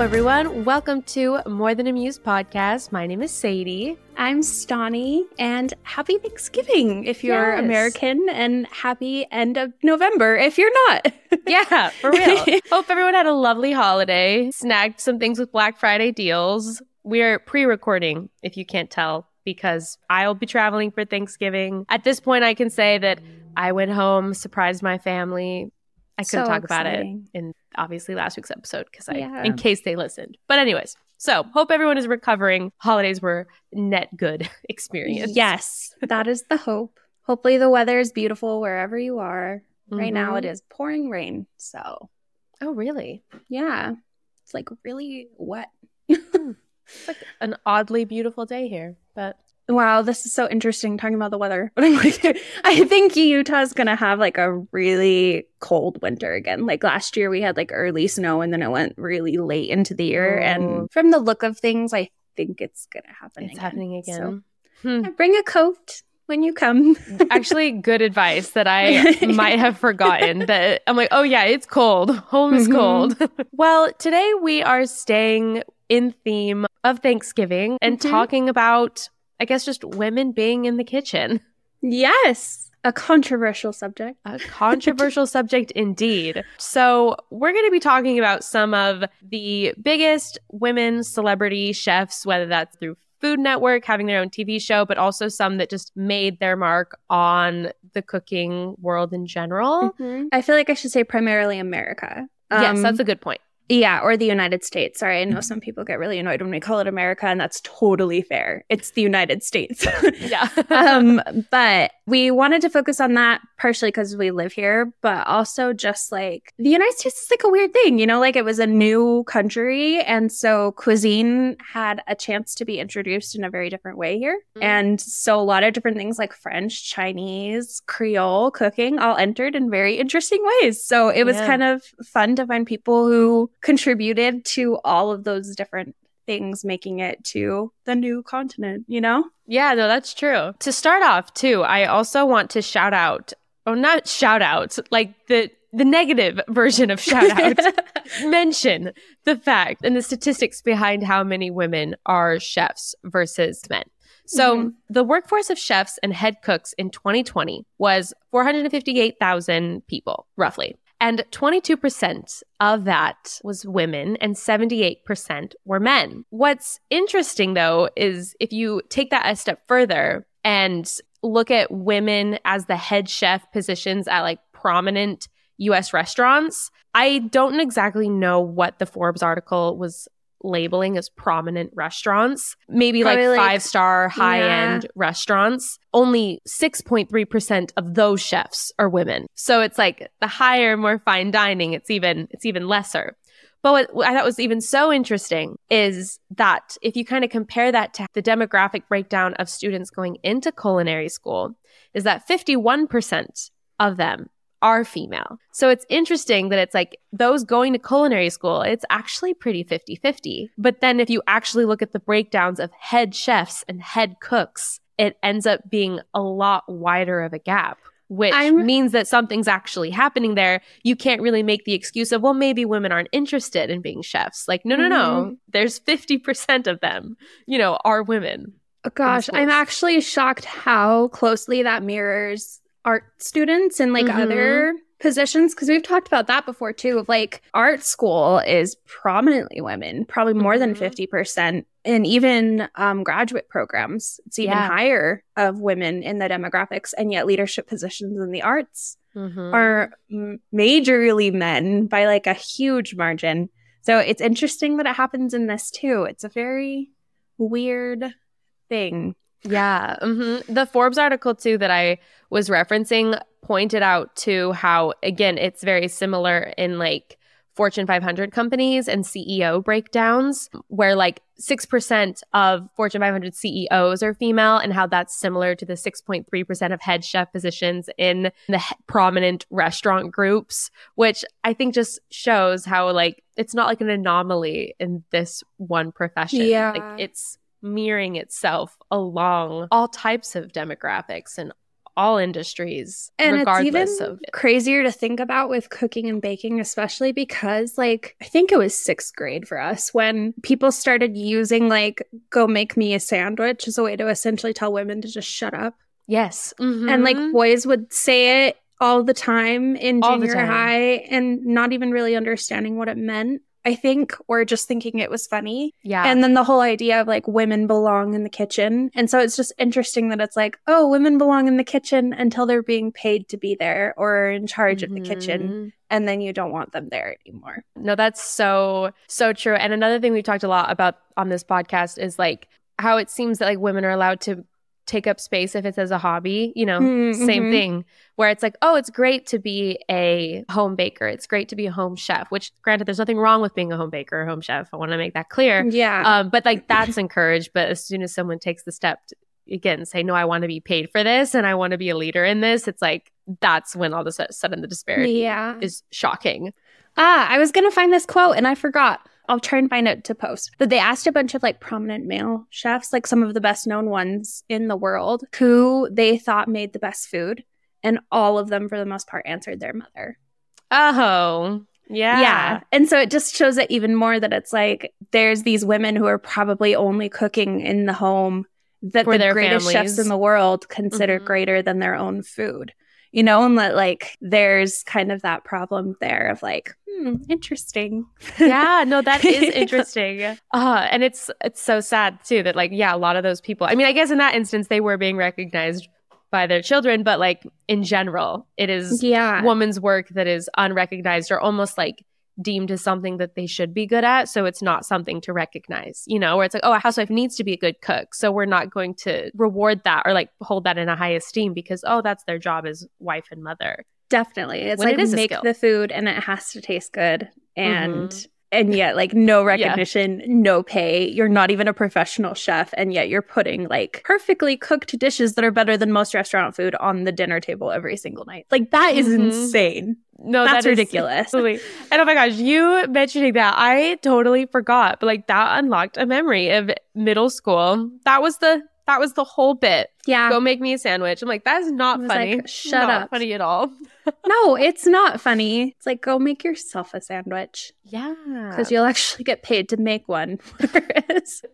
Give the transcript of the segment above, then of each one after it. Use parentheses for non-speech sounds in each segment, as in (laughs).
Hello, everyone. Welcome to More Than Amused podcast. My name is Sadie. I'm Stauney, and happy Thanksgiving if you're Yes. American, and happy end of November if you're not. (laughs) Yeah, for real. (laughs) Hope everyone had a lovely holiday, snagged some things with Black Friday deals. We're pre recording, if you can't tell, because I'll be traveling for Thanksgiving. At this point, I can say that I went home, surprised my family. I couldn't So talk about it in obviously last week's episode because I, Yeah. in case they listened. But, anyways, so hope everyone is recovering. Holidays were net good (laughs) experience. yes, that is the hope. Hopefully, the weather is beautiful wherever you are. Right now, Mhm. it is pouring rain. So, Oh, really? yeah, it's like really wet. (laughs) It's like an oddly beautiful day here, but Wow, this is so interesting talking about the weather. (laughs) But I'm like, (laughs) I think Utah's gonna have like a really cold winter again. Like last year, we had like early snow, and then it went really late into the year. Oh. And from the look of things, I think it's gonna happen. it's again. happening So, again. Hmm. bring a coat when you come. (laughs) Actually, good advice that I might have forgotten. That I'm like, oh yeah, it's cold. Home is Mhm. cold. well, today we are staying in theme of Thanksgiving and Mhm. talking about, I guess, just women being in the kitchen. (laughs) yes, a controversial subject. A controversial (laughs) subject indeed. So, we're going to be talking about some of the biggest women celebrity chefs, whether that's through Food Network having their own TV show, but also some that just made their mark on the cooking world in general. I feel like I should say primarily America. yes, Um, that's a good point. Yeah, or the United States. Sorry, I know some people get really annoyed when we call it America, and that's totally fair. It's the United States. (laughs) Yeah. (laughs) um, but we wanted to focus on that partially because we live here, but also just like the United States is like a weird thing, you know, like it was a new country. And so cuisine had a chance to be introduced in a very different way here. Mm. And so a lot of different things like French, Chinese, Creole cooking all entered in very interesting ways. So it was Yeah. kind of fun to find people who contributed to all of those different things making it to the new continent, you know? Yeah, no, that's true. To start off, too, I also want to shout out, or not shout out, like the the negative (laughs) version of shout out, (laughs) mention the fact and the statistics behind how many women are chefs versus men. So, Mhm. the workforce of chefs and head cooks in 2020 was 458,000 people, roughly. And 22% of that was women and 78% were men. What's interesting though is if you take that a step further and look at women as the head chef positions at like prominent US restaurants, I don't exactly know what the Forbes article was labeling as prominent restaurants. Maybe like, Probably, like, five star high end restaurants. Only 6.3% of those chefs are women. So it's like the higher, more fine dining, it's even it's even lesser. But what, what I thought was even so interesting is that if you kind of compare that to the demographic breakdown of students going into culinary school, is that 51% of them are female. So it's interesting that it's like those going to culinary school, it's actually pretty 50 50. But then if you actually look at the breakdowns of head chefs and head cooks, it ends up being a lot wider of a gap. Which I'm- means that something's actually happening there. You can't really make the excuse of, well, maybe women aren't interested in being chefs. Like, no, no, no. Mm-hmm. There's 50% of them, you know, are women. Oh, Gosh. I'm actually shocked how closely that mirrors art students and like Mhm. other positions because we've talked about that before too of like art school is prominently women probably more than Mhm. 50% and even um, graduate programs it's even Yeah. higher of women in the demographics and yet leadership positions in the arts Mhm. are m- majorly men by like a huge margin so it's interesting that it happens in this too it's a very weird thing. Yeah. Mm-hmm. The Forbes article, too, that I was referencing pointed out to how, again, it's very similar in like Fortune 500 companies and CEO breakdowns, where like 6% of Fortune 500 CEOs are female, and how that's similar to the 6.3% of head chef positions in the prominent restaurant groups, which I think just shows how like it's not like an anomaly in this one profession. Yeah. Like it's mirroring itself along all types of demographics and all industries, and regardless it's even of crazier to think about with cooking and baking, especially because, like, I think it was sixth grade for us when people started using, like, go make me a sandwich as a way to essentially tell women to just shut up. Yes. And, like, Mhm. boys would say it all the time in All junior high and not even really understanding what it meant. I think, or just thinking it was funny. yeah. And then the whole idea of like women belong in the kitchen. And so it's just interesting that it's like, oh, women belong in the kitchen until they're being paid to be there or in charge of the kitchen. Mhm. And then you don't want them there anymore. No, that's so, so true. And another thing we've talked a lot about on this podcast is like how it seems that like women are allowed to take up space if it's as a hobby, you know, Mm, same mhm. thing where it's like, oh, it's great to be a home baker. It's great to be a home chef, which granted, there's nothing wrong with being a home baker or home chef. I want to make that clear. Yeah. Um, but like that's encouraged. But as soon as someone takes the step to, again, say, no, I want to be paid for this and I want to be a leader in this, it's like that's when all of a sudden the disparity yeah. is shocking. Ah, I was going to find this quote and I forgot. I'll try and find it to post. But they asked a bunch of like prominent male chefs, like some of the best known ones in the world, who they thought made the best food. And all of them, for the most part, answered their mother. Oh, yeah. Yeah. And so it just shows it even more that it's like there's these women who are probably only cooking in the home that For the their greatest chefs in the world consider Mhm. greater than their own food. You know, and that like there's kind of that problem there of like, hmm, interesting. yeah no that is (laughs) interesting uh and it's it's so sad too that like yeah a lot of those people i mean i guess in that instance they were being recognized by their children but like in general it is yeah. woman's work that is unrecognized or almost like deemed as something that they should be good at so it's not something to recognize you know where it's like oh a housewife needs to be a good cook so we're not going to reward that or like hold that in a high esteem because oh that's their job as wife and mother Definitely. It's When like it is make the food and it has to taste good. And Mhm. and yet like no recognition, no pay. You're not even a professional chef and yet you're putting like perfectly cooked dishes that are better than most restaurant food on the dinner table every single night. Like that is Mhm. insane. No That's that ridiculous. Absolutely. And oh my gosh, you mentioning that, I totally forgot. But like that unlocked a memory of middle school. That was the that was the whole bit. Yeah. Go make me a sandwich. I'm like, that is not funny. like, shut Not up. Funny at all. (laughs) no, it's not funny. It's like go make yourself a sandwich Yeah. because you'll actually get paid to make one. (laughs)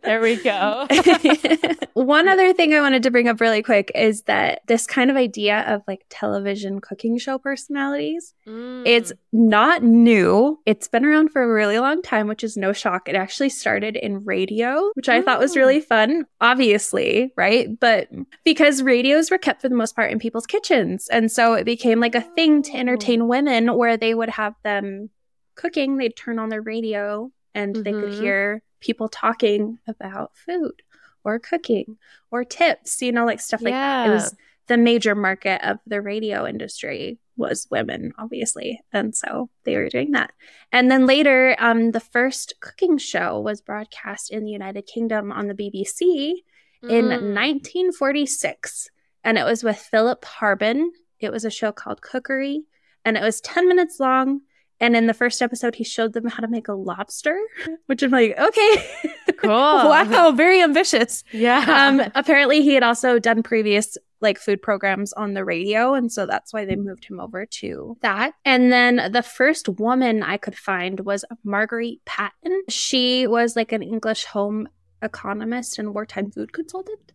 There we go. (laughs) One other thing I wanted to bring up really quick is that this kind of idea of like television cooking show personalities, it's Mm. not new. It's been around for a really long time, which is no shock. It actually started in radio, which I thought was Mm. really fun, obviously, right? But because radios were kept for the most part in people's kitchens. And so it became like a thing to Oh. entertain women where they would have them cooking, they'd turn on their radio and they could Mhm. hear people talking about food or cooking or tips, you know, like stuff like that. It was the major market of the radio industry was women, obviously. And so they were doing that. And then later, um, the first cooking show was broadcast in the United Kingdom on the BBC in Mm. 1946. And it was with Philip Harben. It was a show called Cookery, and it was 10 minutes long. And in the first episode, he showed them how to make a lobster, (laughs) which I'm like, okay. (laughs) Cool. wow, very ambitious. Yeah. Um, apparently, he had also done previous like food programs on the radio, and so that's why they moved him over to that. And then the first woman I could find was Marguerite Patten. She was like an English home economist and wartime food consultant.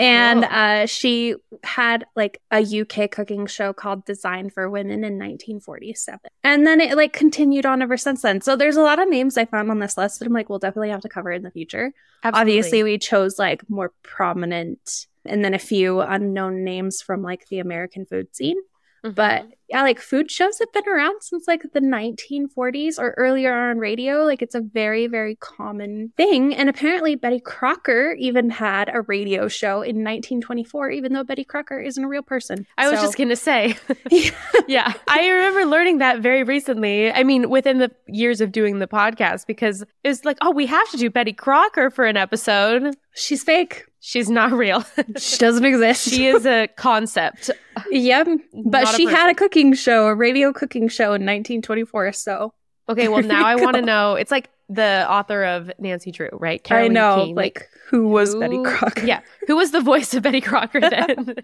And uh, she had like a UK cooking show called Design for Women in 1947. And then it like continued on ever since then. So there's a lot of names I found on this list that I'm like, we'll definitely have to cover in the future obviously we chose like more prominent and then a few unknown names from like the american food scene. Mm-hmm. But yeah, like food shows have been around since like the 1940s or earlier on radio. Like it's a very, very common thing. And apparently, Betty Crocker even had a radio show in 1924, even though Betty Crocker isn't a real person. I was just going to say. yeah. (laughs) (laughs) yeah. I remember learning that very recently. I mean, within the years of doing the podcast, because it was like, oh, we have to do Betty Crocker for an episode. she's fake. She's not real. She doesn't (laughs) exist. she is a concept. Yep. But she had a person. Cooking show, a radio cooking show in 1924. So Okay, well, (laughs) now I want to know. It's like the author of Nancy Drew, right? I know, Keene. like, who was Betty Crocker? Yeah. Who was the voice of Betty Crocker (laughs) then?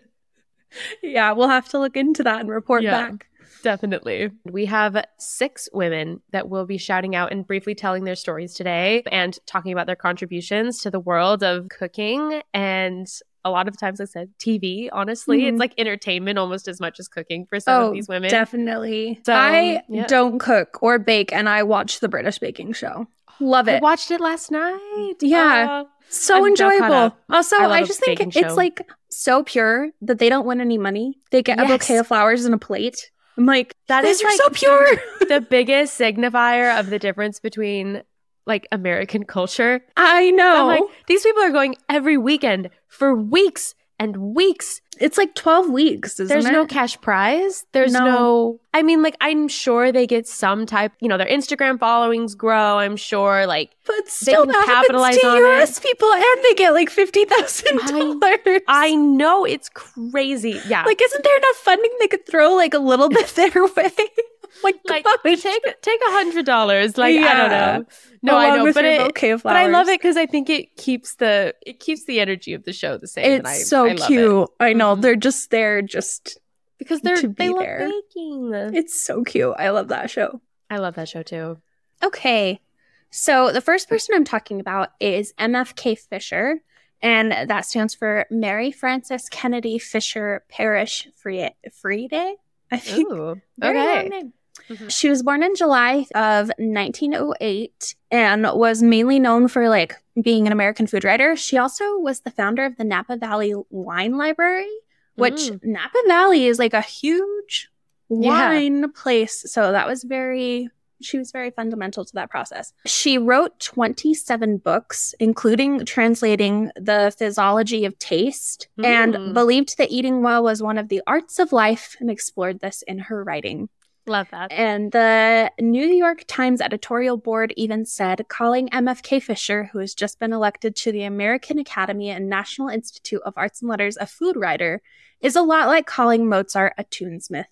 Yeah, we'll have to look into that and report Yeah. back. Definitely. We have six women that will be shouting out and briefly telling their stories today and talking about their contributions to the world of cooking and a lot of times I said TV, honestly. Mhm. It's like entertainment almost as much as cooking for some Oh, of these women. definitely. So, I yeah. don't cook or bake, and I watch the British baking show. Love it. I watched it last night. Yeah. Uh, so I'm enjoyable. up. Also, I I, just think it's show. like so pure that they don't win any money. They get a bouquet of flowers and a plate. I'm like, That is, like, so pure. (laughs) the biggest signifier of the difference between like American culture. I know. Like, these people are going every weekend for weeks and weeks. it's like 12 weeks, isn't There's it? no cash prize. There's no. No. I mean, like, I'm sure they get some type, you know, their Instagram followings grow. I'm sure, like, but still can that capitalize happens on to it. US people and they get like $50,000. I know it's crazy. Yeah. like, isn't there enough funding they could throw like a little bit (laughs) their way? Like, like take take a hundred dollars. Like, I don't know. No, I know. But it, but I love it because I think it keeps the it keeps the energy of the show the same. and It's I, so I love it. cute. I know. Mhm. They're just there, just because they're to they be love there. baking. it's so cute. I love that show. I love that show too. Okay. So the first person I'm talking about is MFK Fisher, and that stands for Mary Frances Kennedy Fisher Parrish Free Friede? I think. Ooh, okay. Mhm. She was born in July of 1908 and was mainly known for like being an American food writer. She also was the founder of the Napa Valley Wine Library, which Mm. Napa Valley is like a huge Yeah. wine place. So that was very she was very fundamental to that process. She wrote 27 books, including translating the physiology of taste, Mm. and believed that eating well was one of the arts of life and explored this in her writing. Love that. And the New York Times editorial board even said calling MFK Fisher, who has just been elected to the American Academy and National Institute of Arts and Letters, a food writer, is a lot like calling Mozart a tunesmith.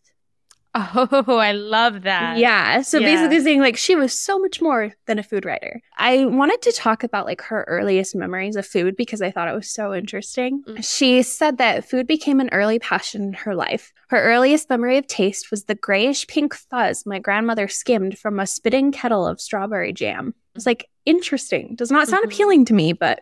(laughs) Oh, I love that. Yeah. So Yeah. basically saying like she was so much more than a food writer. I wanted to talk about like her earliest memories of food because I thought it was so interesting. Mm. She said that food became an early passion in her life. Her earliest memory of taste was the grayish pink fuzz my grandmother skimmed from a spitting kettle of strawberry jam. It's like interesting. Does not sound Mhm. appealing to me, but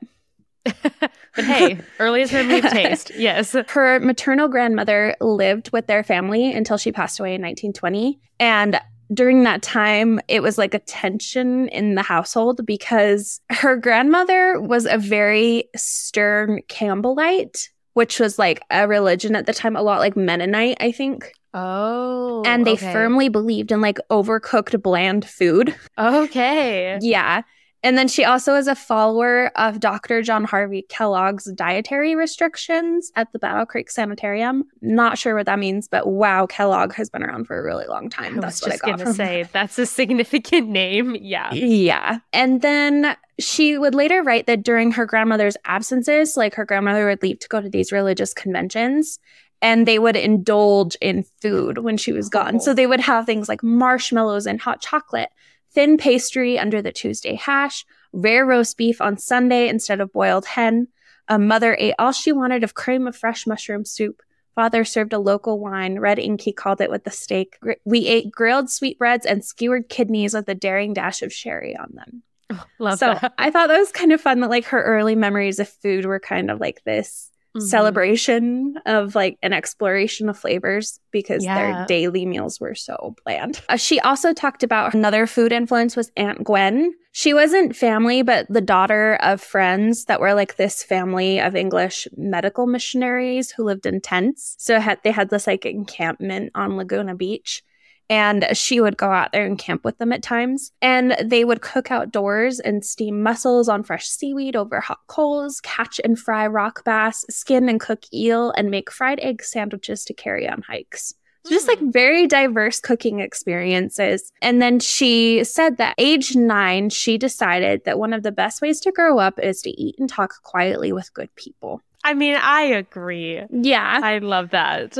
(laughs) but hey, earliest memory of taste. Yes. her maternal grandmother lived with their family until she passed away in 1920. And during that time, it was like a tension in the household because her grandmother was a very stern Campbellite, which was like a religion at the time, a lot like Mennonite, I think. Oh. and they okay. firmly believed in like overcooked bland food. Okay. Yeah. And then she also is a follower of Dr. John Harvey Kellogg's dietary restrictions at the Battle Creek Sanitarium. Not sure what that means, but wow, Kellogg has been around for a really long time. I That's was I just gonna from say that's a significant (laughs) name. Yeah. Yeah. And then she would later write that during her grandmother's absences, like her grandmother would leave to go to these religious conventions and they would indulge in food when she was gone. Oh. So they would have things like marshmallows and hot chocolate, thin pastry under the Tuesday hash, rare roast beef on Sunday instead of boiled hen. A mother ate all she wanted of cream of fresh mushroom soup. Father served a local wine, red ink he called it with the steak. We ate grilled sweetbreads and skewered kidneys with a daring dash of sherry on them. Oh, love so that. I thought that was kind of fun that like her early memories of food were kind of like this Mhm. celebration of like an exploration of flavors because Yeah. their daily meals were so bland. Uh, she also talked about another food influence was Aunt Gwen. She wasn't family, but the daughter of friends that were like this family of English medical missionaries who lived in tents. So had, they had this like encampment on Laguna Beach. And she would go out there and camp with them at times. And they would cook outdoors and steam mussels on fresh seaweed over hot coals, catch and fry rock bass, skin and cook eel, and make fried egg sandwiches to carry on hikes. So just like hmm. very diverse cooking experiences. And then she said that age nine, she decided that one of the best ways to grow up is to eat and talk quietly with good people. I mean, I agree. Yeah. I love that.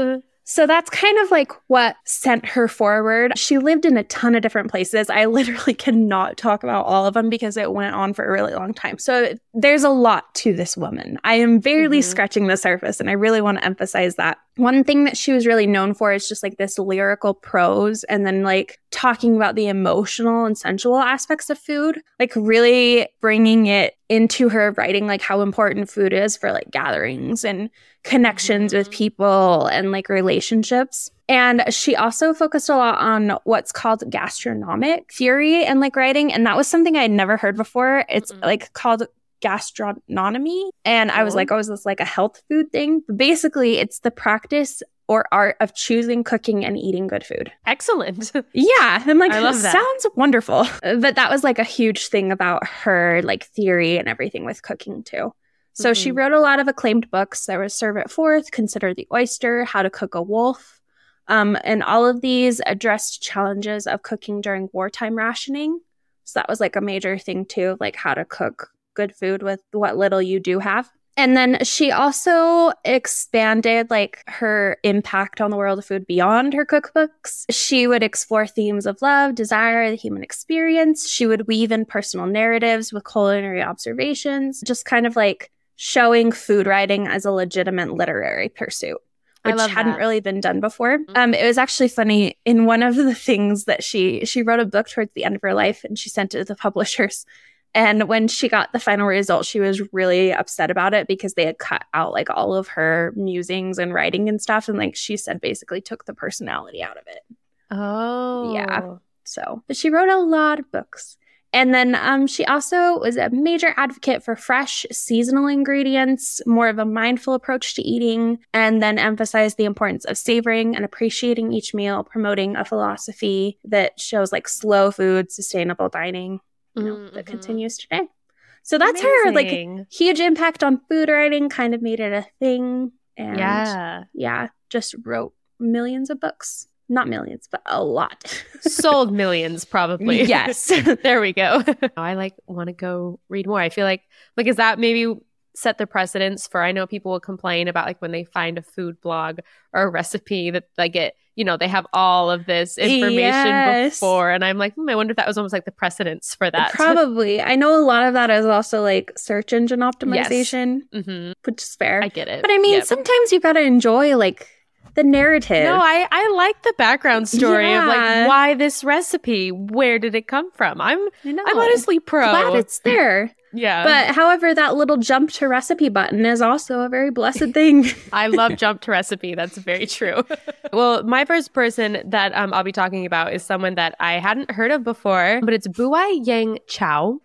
So that's kind of like what sent her forward. She lived in a ton of different places. I (laughs) literally cannot talk about all of them because it went on for a really long time. So there's a lot to this woman. I am barely Mhm. scratching the surface, and I really want to emphasize that. One thing that she was really known for is just like this lyrical prose and then like talking about the emotional and sensual aspects of food, like really bringing it into her writing, like how important food is for like gatherings and connections with Mhm. people and like relationships. And she also focused a lot on what's called gastronomic theory and like writing. And that was something I had never heard before. It's Mm-mm. like called gastronomy. And I was like, oh, is this like a health food thing? But basically, it's the practice or art of choosing, cooking, and eating good food. Excellent. (laughs) Yeah, I'm like, I love that. sounds wonderful. (laughs) But that was like a huge thing about her like theory and everything with cooking too. So she Mhm. wrote a lot of acclaimed books. There was Serve It Forth, Consider the Oyster, How to Cook a Wolf. Um, and all of these addressed challenges of cooking during wartime rationing. So that was like a major thing too, like how to cook good food with what little you do have. And then she also expanded like her impact on the world of food beyond her cookbooks. She would explore themes of love, desire, the human experience. She would weave in personal narratives with culinary observations, just kind of like showing food writing as a legitimate literary pursuit. Which hadn't that. really been done before. Mhm. Um, it was actually funny. In one of the things that she she wrote a book towards the end of her life, and she sent it to the (laughs) publishers. And when she got the final result, she was really upset about it because they had cut out like all of her musings and writing and stuff. And like she said, basically took the personality out of it. Oh. Yeah. So, but she wrote a lot of books. And then um, she also was a major advocate for fresh, seasonal ingredients, more of a mindful approach to eating, and then emphasized the importance of savoring and appreciating each meal, promoting a philosophy that shows like slow food, sustainable dining, you know, that Mhm. continues today. So that's her like huge impact on food writing, kind of made it a thing. And yeah. yeah, just wrote millions of books. Not millions, but a lot. (laughs) Sold millions, probably. (laughs) Yes. (laughs) there we go. I like want to go read more. I feel like like is that maybe set the precedence for I know people will complain about like when they find a food blog or a recipe that they get, you know, they have all of this information Yes. before. And I'm like, hmm, I wonder if that was almost like the precedence for that. (laughs) Probably. I know a lot of that is also like search engine optimization, hmm which is fair. I get it. but I mean, Yep. sometimes you've got to enjoy like the narrative. No, I, I like the background story of like why this recipe, where did it come from? I'm. I'm honestly pro. glad it's there. Yeah. But however, that little jump to recipe button is also a very blessed (laughs) thing. I love jump to recipe. That's very true. (laughs) well, my first person that um, I'll be talking about is someone that I hadn't heard of before, but it's Buwei Yang Chao.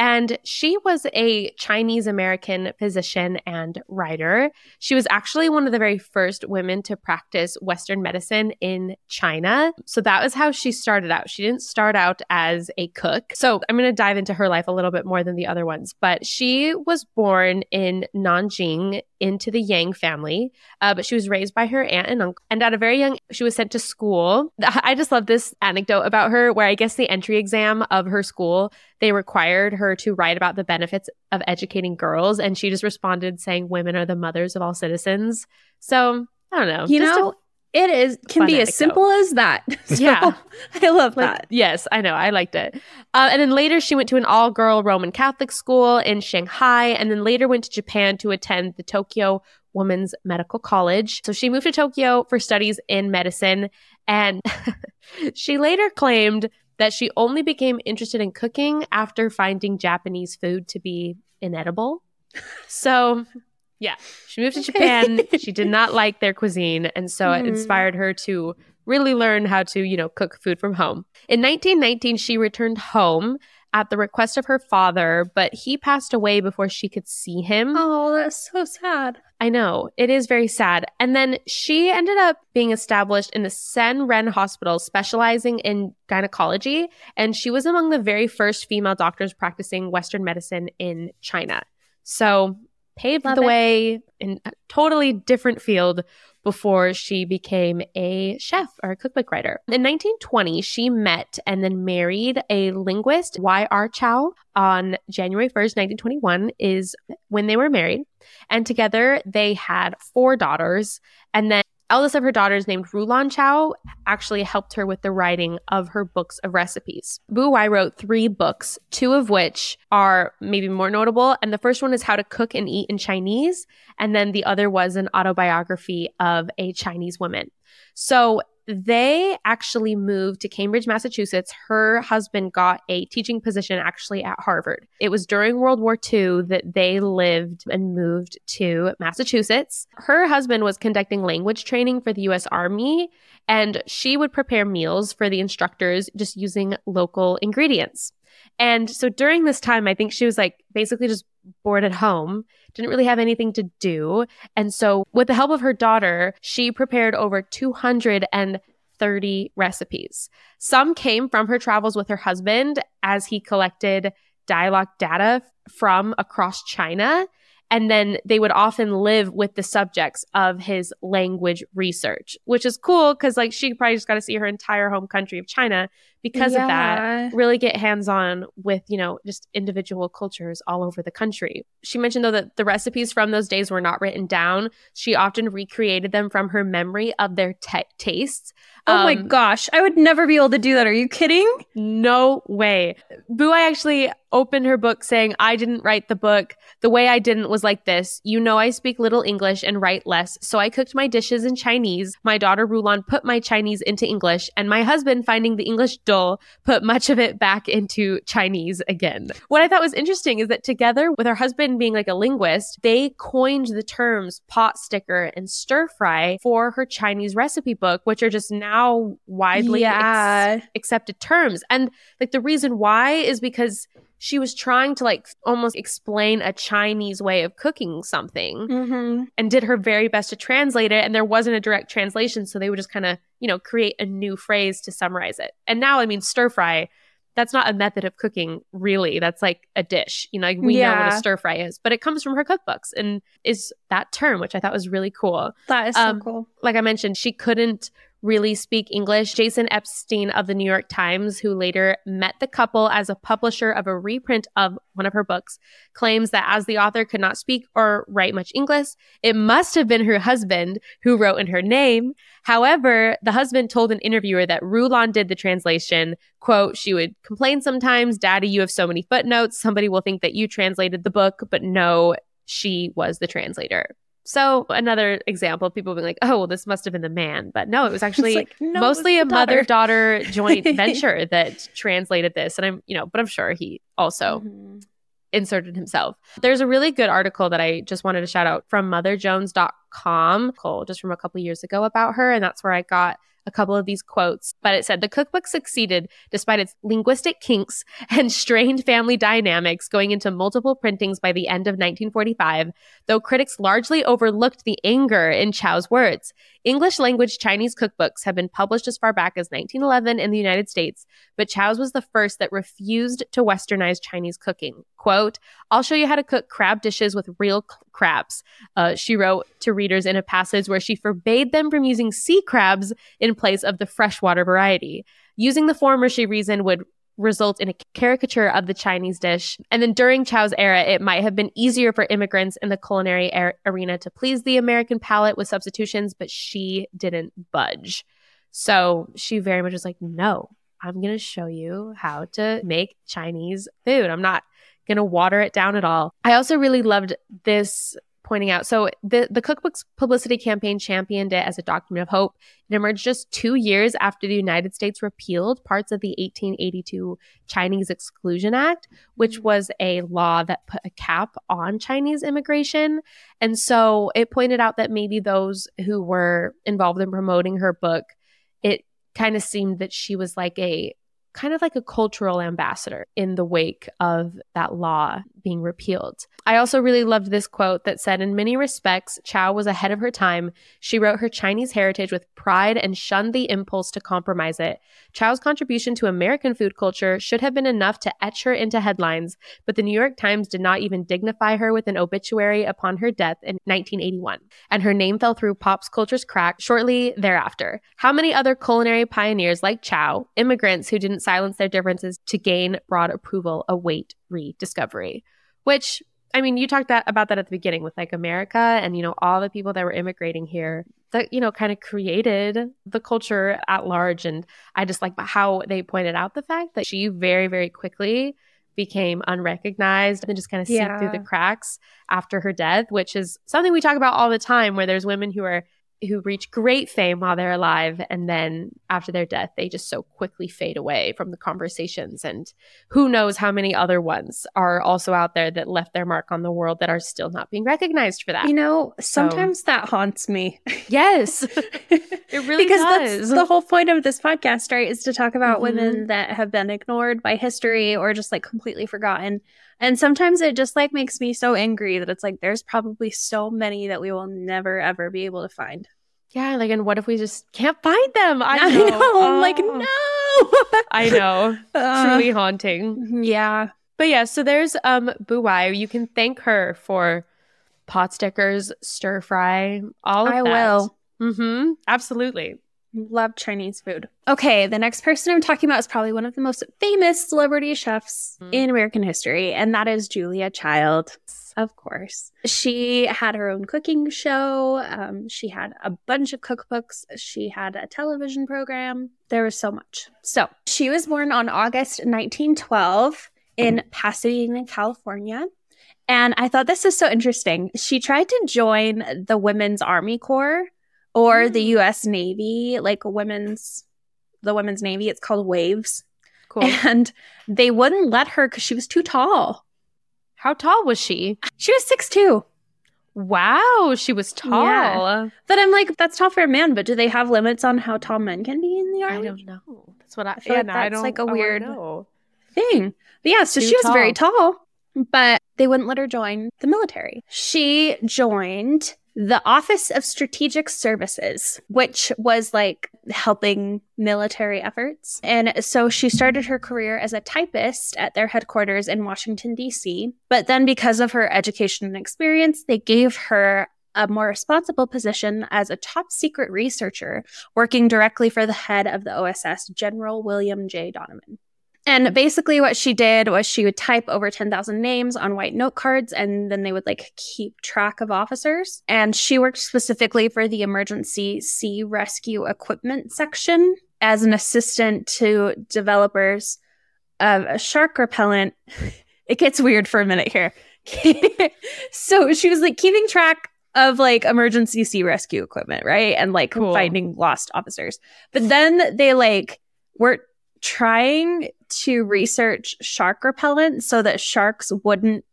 And she was a Chinese American physician and writer. She was actually one of the very first women to practice Western medicine in China. So that was how she started out. She didn't start out as a cook. So I'm going to dive into her life a little bit more than the other ones. But she was born in Nanjing into the Yang family, uh, but she was raised by her aunt and uncle. And at a very young, she was sent to school. (laughs) I just love this anecdote about her, where I guess the entry exam of her school they required her to write about the benefits of educating girls and she just responded saying women are the mothers of all citizens so i don't know you know, it is can be as simple as that. (laughs) So, Yeah. I love like, that. yes i know i liked it uh, and then later she went to an all-girl roman catholic school in shanghai and then later went to japan to attend the tokyo women's medical college so she moved to tokyo for studies in medicine and (laughs) she later claimed that she only became interested in cooking after finding Japanese food to be inedible. So Yeah. She moved to Japan. she did not (laughs) like their cuisine. And so mm. it inspired her to really learn how to, you know, cook food from home. In 1919, she returned home at the request of her father, but he passed away before she could see him. Oh, that's so sad. I know. It is very sad. And then she ended up being established in the Sen Ren Hospital, specializing in gynecology. And she was among the very first female doctors practicing Western medicine in China. So paved Love the it. way in a totally different field before she became a chef or a cookbook writer. In 1920, she met and then married a linguist, Y.R. Chao, on January 1st, 1921, is when they were married. And together they had four daughters. And then eldest of her daughters, named Rulan Chao, actually helped her with the writing of her books of recipes. Buwei wrote three books, two of which are maybe more notable. And the first one is How to Cook and Eat in Chinese. And then the other was an autobiography of a Chinese woman. So they actually moved to Cambridge, Massachusetts. Her husband got a teaching position actually at Harvard. It was during World War II that they lived and moved to Massachusetts. Her husband was conducting language training for the US Army, and she would prepare meals for the instructors just using local ingredients. And so during this time, I think she was like basically just bored at home, didn't really have anything to do. And so, with the help of her daughter, she prepared over 230 recipes. Some came from her travels with her husband as he collected dialogue data from across China. And then they would often live with the subjects of his language research, which is cool because, like, she probably just got to see her entire home country of China because yeah. of that, really get hands on with, you know, just individual cultures all over the country. She mentioned, though, that the recipes from those days were not written down. She often recreated them from her memory of their t- tastes. Oh um, my gosh, I would never be able to do that. Are you kidding? No way. Buwei actually opened her book saying, I didn't write the book. The way I didn't was like this. You know, I speak little English and write less, so I cooked my dishes in Chinese. My daughter Rulan put my Chinese into English, and my husband, finding the English dull, put much of it back into Chinese again. What I thought was interesting is that together with her husband being like a linguist, they coined the terms pot sticker and stir fry for her Chinese recipe book, which are just now widely yeah. ex- accepted terms. And like the reason why is because she was trying to like almost explain a Chinese way of cooking something mm-hmm. and did her very best to translate it. And there wasn't a direct translation. So they would just kind of, you know, create a new phrase to summarize it. And now, I mean, stir fry, that's not a method of cooking, really. That's like a dish. You know, like we yeah. know what a stir fry is, but it comes from her cookbooks and is that term, which I thought was really cool. That is um, so cool. Like I mentioned, she couldn't really speak English. Jason Epstein of the New York Times, who later met the couple as a publisher of a reprint of one of her books, claims that as the author could not speak or write much English, it must have been her husband who wrote in her name. However, the husband told an interviewer that Rulan did the translation. Quote, she would complain sometimes, Daddy, you have so many footnotes. Somebody will think that you translated the book, but no, she was the translator. So another example of people being like, "Oh, well, this must have been the man," but no, it was (laughs) actually like, no, mostly a mother-daughter joint (laughs) venture that translated this. And I'm, you know, but I'm sure he also mm-hmm. inserted himself. There's a really good article that I just wanted to shout out from MotherJones.com, Cole, just from a couple years ago about her, and that's where I got a couple of these quotes, but it said the cookbook succeeded despite its linguistic kinks and strained family dynamics going into multiple printings by the end of 1945, though critics largely overlooked the anger in Chao's words. English language Chinese cookbooks have been published as far back as 1911 in the United States, but Chao's was the first that refused to westernize Chinese cooking. Quote, I'll show you how to cook crab dishes with real crabs. Uh, she wrote to readers in a passage where she forbade them from using sea crabs in place of the freshwater variety. Using the former, she reasoned, would result in a caricature of the Chinese dish. And then during Chao's era, it might have been easier for immigrants in the culinary er- arena to please the American palate with substitutions, but she didn't budge. So she very much was like, no, I'm going to show you how to make Chinese food. I'm not going to water it down at all. I also really loved this pointing out. So the the cookbook's publicity campaign championed it as a document of hope. It emerged just two years after the United States repealed parts of the 1882 Chinese Exclusion Act, which mm. was a law that put a cap on Chinese immigration. And so it pointed out that maybe those who were involved in promoting her book, it kind of seemed that she was like a kind of like a cultural ambassador in the wake of that law being repealed. I also really loved this quote that said, In many respects, Chao was ahead of her time. She wrote her Chinese heritage with pride and shunned the impulse to compromise it. Chao's contribution to American food culture should have been enough to etch her into headlines, but the New York Times did not even dignify her with an obituary upon her death in 1981. And her name fell through pop culture's crack shortly thereafter. How many other culinary pioneers like Chao, immigrants who didn't silence their differences to gain broad approval, await rediscovery? Which I mean, you talked that about that at the beginning with like America and you know all the people that were immigrating here that you know kind of created the culture at large and I just like how they pointed out the fact that she very very quickly became unrecognized and just kind of seeped yeah. through the cracks after her death, which is something we talk about all the time where there's women who are who reach great fame while they're alive and then after their death they just so quickly fade away from the conversations. And who knows how many other ones are also out there that left their mark on the world that are still not being recognized for that. You know sometimes so, that haunts me. Yes. (laughs) It really because does. that's the whole point of this podcast right is to talk about mm-hmm. women that have been ignored by history or just like completely forgotten and sometimes it just like makes me so angry that it's like there's probably so many that we will never ever be able to find. Yeah, like and what if we just can't find them? I know. (laughs) I know. Oh. I'm like, no. (laughs) I know. Uh, Truly haunting. Yeah. But yeah, so there's um Buwei. You can thank her for pot stickers, stir fry, all of I that. I will. Mm-hmm. Absolutely. Love Chinese food. Okay, the next person I'm talking about is probably one of the most famous celebrity chefs mm. in American history, and that is Julia Child. Of course. She had her own cooking show. Um, she had a bunch of cookbooks. She had a television program. There was so much. So, she was born on August 1912 in Pasadena, California. And I thought this is so interesting. She tried to join the Women's Army Corps or mm. the US Navy, like women's the women's navy. It's called Waves. Cool. And they wouldn't let her because she was too tall. How tall was she? She was six two. Wow, she was tall. Yeah. But I'm like, that's tall for a man, but do they have limits on how tall men can be in the army? I don't know. That's what I, I feel yeah, like that's like a weird thing. But yeah, so Too she was tall. very tall, but they wouldn't let her join the military. She joined the Office of Strategic Services, which was like helping military efforts. And so she started her career as a typist at their headquarters in Washington, D.C. But then, because of her education and experience, they gave her a more responsible position as a top secret researcher working directly for the head of the OSS, General William J. Donovan. And basically, what she did was she would type over 10,000 names on white note cards and then they would like keep track of officers. And she worked specifically for the emergency sea rescue equipment section as an assistant to developers of a shark repellent. (laughs) it gets weird for a minute here. (laughs) so she was like keeping track of like emergency sea rescue equipment, right? And like cool. finding lost officers. But then they like were trying to research shark repellent so that sharks wouldn't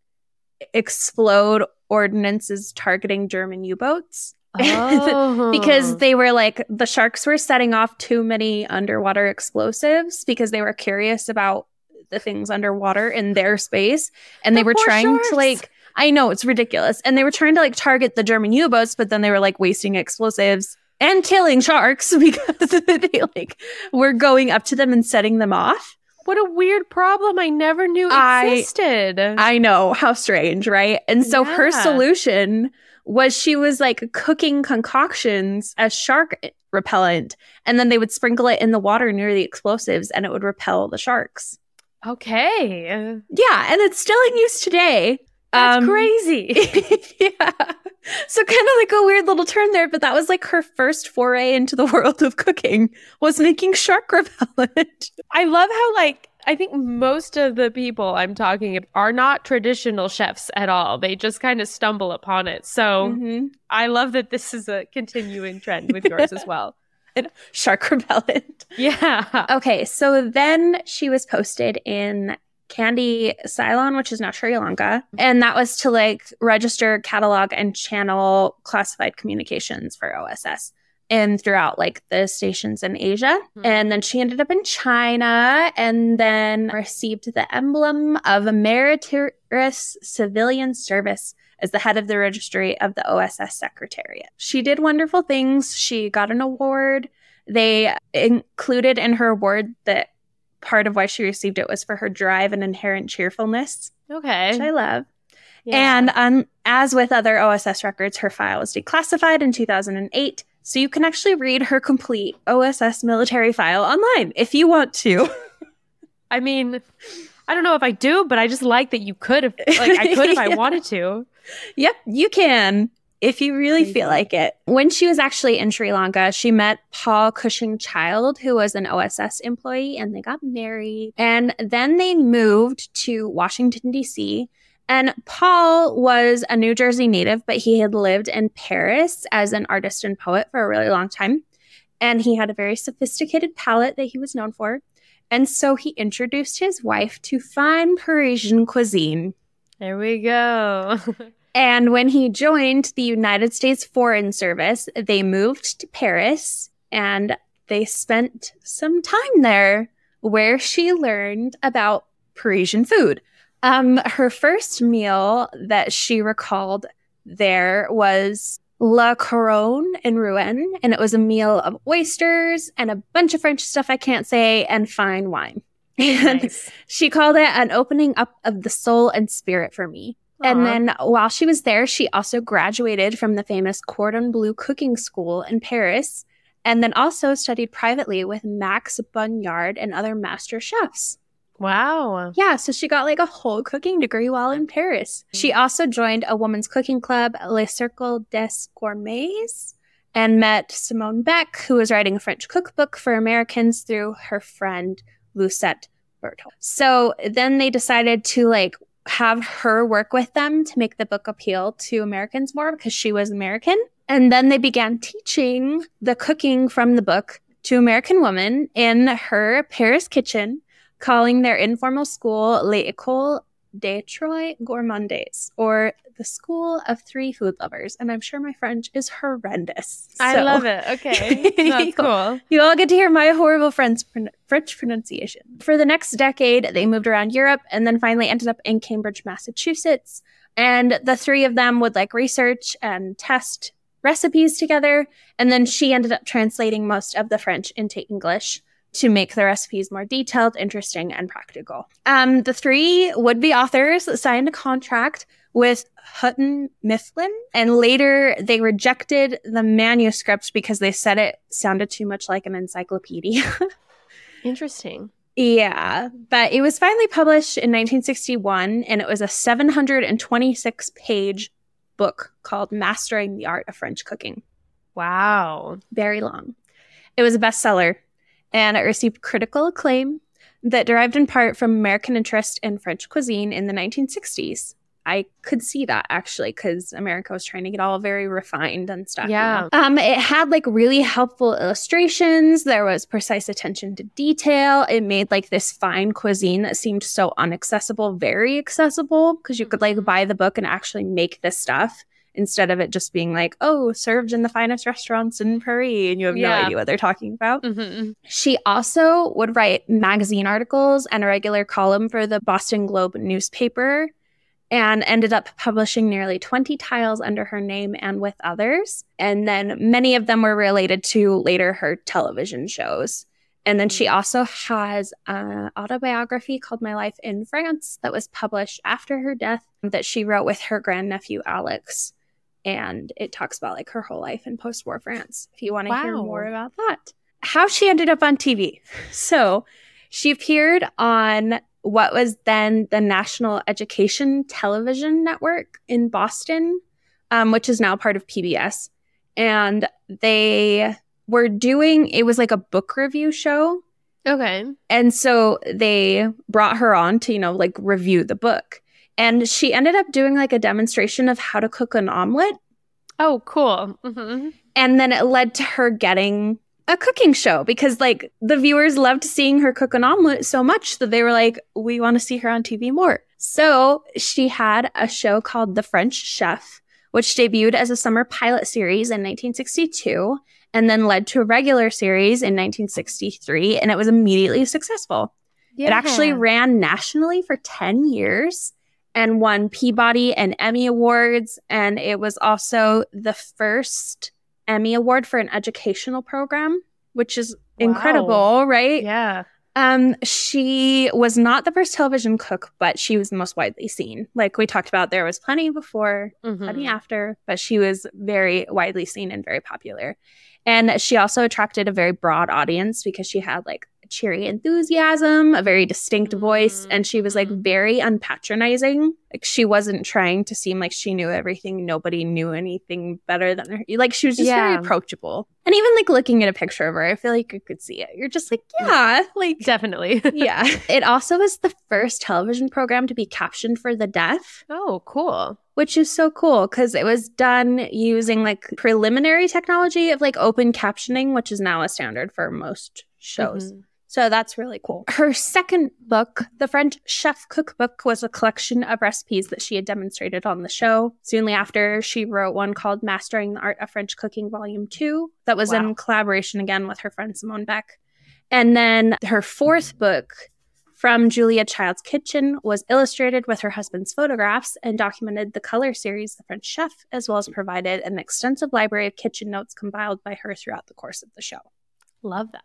explode ordinances targeting German U boats. (laughs) Oh. because they were like, the sharks were setting off too many underwater explosives because they were curious about the things underwater in their space. And the they were trying sharks. to like, I know it's ridiculous. And they were trying to like target the German U boats, but then they were like wasting explosives and killing sharks (laughs) because they like were going up to them and setting them off. What a weird problem I never knew existed. I, I know, how strange, right? And so yeah. her solution was she was like cooking concoctions as shark repellent and then they would sprinkle it in the water near the explosives and it would repel the sharks. Okay. Yeah, and it's still in use today. That's um, crazy. (laughs) yeah. (laughs) So kind of like a weird little turn there, but that was like her first foray into the (laughs) world of cooking was making shark repellent. (laughs) I love how like I think most of the people I'm talking are not traditional chefs at all. They just kind of stumble upon it. So mm-hmm. I love that this is a continuing trend with yours as well. Shark repellent. Yeah. Okay. So then she was posted in Kandy Ceylon, which is now Sri Lanka. And that was to like register, catalog, and channel classified communications for OSS and throughout like the stations in Asia. Mm-hmm. And then she ended up in China and then received the emblem of a meritorious civilian service as the head of the registry of the OSS Secretariat. She did wonderful things. She got an award. They included in her award that part of why she received it was for her drive and inherent cheerfulness. Okay. Which I love. Yeah. And um, as with other OSS records, her file was declassified in 2008. So you can actually read her complete OSS military file online if you want to. (laughs) I mean, I don't know if I do, but I just like that you could have, like, I could if (laughs) yeah. I wanted to. Yep, you can if you really Crazy. feel like it. When she was actually in Sri Lanka, she met Paul Cushing Child, who was an OSS employee, and they got married. And then they moved to Washington, D.C. And Paul was a New Jersey native, but he had lived in Paris as an artist and poet for a really long time. And he had a very sophisticated palate that he was known for. And so he introduced his wife to fine Parisian cuisine. There we go. (laughs) And when he joined the United States Foreign Service, they moved to Paris and they spent some time there where she learned about Parisian food. Um, her first meal that she recalled there was La Couronne in Rouen, and it was a meal of oysters and a bunch of French stuff I can't say and fine wine. (laughs) And nice. she called it an opening up of the soul and spirit for me. And then while she was there, she also graduated from the famous Cordon Bleu cooking school in Paris, and then also studied privately with Max Bugnard and other master chefs. Wow. Yeah, so she got like a whole cooking degree while in Paris. She also joined a women's cooking club, Le Cercle des Gourmets, and met Simone Beck, who was writing a French cookbook for Americans through her friend Lucette Bertholle. So then they decided to like have her work with them to make the book appeal to Americans more because she was American. And then they began teaching the cooking from the book to American women in her Paris kitchen, calling their informal school L'École des Trois Gourmandes, or the School of Three Food Lovers. And I'm sure my French is horrendous. So. I love it. Okay. That's (laughs) cool. You all get to hear my horrible French, French pronunciation. For the next decade, they moved around Europe and then finally ended up in Cambridge, Massachusetts. And the three of them would like research and test recipes together. And then she ended up translating most of the French into English to make the recipes more detailed, interesting, and practical. Um, the three would be authors signed a contract with Houghton Mifflin, and later they rejected the manuscript because they said it sounded too much like an encyclopedia. (laughs) Interesting. Yeah, but it was finally published in 1961, and it was a 726 page book called Mastering the Art of French Cooking. Wow. Very long. It was a bestseller and it received critical acclaim that derived in part from American interest in French cuisine in the 1960s. I could see that actually because America was trying to get all very refined and stuff. Yeah. You know? Um, it had like really helpful illustrations. There was precise attention to detail. It made like this fine cuisine that seemed so unaccessible very accessible because you could like buy the book and actually make this stuff instead of it just being like, oh, served in the finest restaurants in Paris, and you have yeah. no idea what they're talking about. Mm-hmm. She also would write magazine articles and a regular column for the Boston Globe newspaper and ended up publishing nearly 20 tiles under her name and with others. And then many of them were related to later her television shows. And then she mm. also has an autobiography called My Life in France that was published after her death that she wrote with her grandnephew Alex and it talks about like her whole life in post-war France. If you want to wow. hear more about that, how she ended up on TV. (laughs) So she appeared on what was then the National Education Television Network in Boston, um, which is now part of PBS, and they were doing it was like a book review show Okay. And so they brought her on to, you know, like review the book. And she ended up doing like a demonstration of how to cook an omelet. Oh, cool. hmm And then it led to her getting a cooking show because like the viewers loved seeing her cook an omelet so much that they were like, we want to see her on TV more. So she had a show called The French Chef, which debuted as a summer pilot series in 1962 and then led to a regular series in 1963. And it was immediately successful. It actually ran nationally for 10 years and won Peabody and Emmy Awards. And it was also the first Emmy Award for an educational program, which is Wow. incredible, right? Yeah. Um, she was not the first television cook, but she was the most widely seen. Like we talked about, there was plenty before, Mhm. plenty after, but she was very widely seen and very popular. And she also attracted a very broad audience because she had like cheery enthusiasm, a very distinct voice, and she was like Mhm. very unpatronizing. Like she wasn't trying to seem like she knew everything. Nobody knew anything better than her. Like she was just very approachable. And even like looking at a picture of her, I feel like you could see it. You're just like, yeah, like Definitely. (laughs) yeah. It also was the first television program to be captioned for the deaf, oh, cool. which is so cool because it was done using like preliminary technology of like open captioning, which is now a standard for most shows. Mhm. So that's really cool. Her second book, The French Chef Cookbook, was a collection of recipes that she had demonstrated on the show. Soon after, she wrote one called Mastering the Art of French Cooking, Volume 2, that was Wow. in collaboration again with her friend Simone Beck. And then her fourth book, From Julia Child's Kitchen, was illustrated with her husband's photographs and documented the color series The French Chef, as well as provided an extensive library of kitchen notes compiled by her throughout the course of the show. Love that.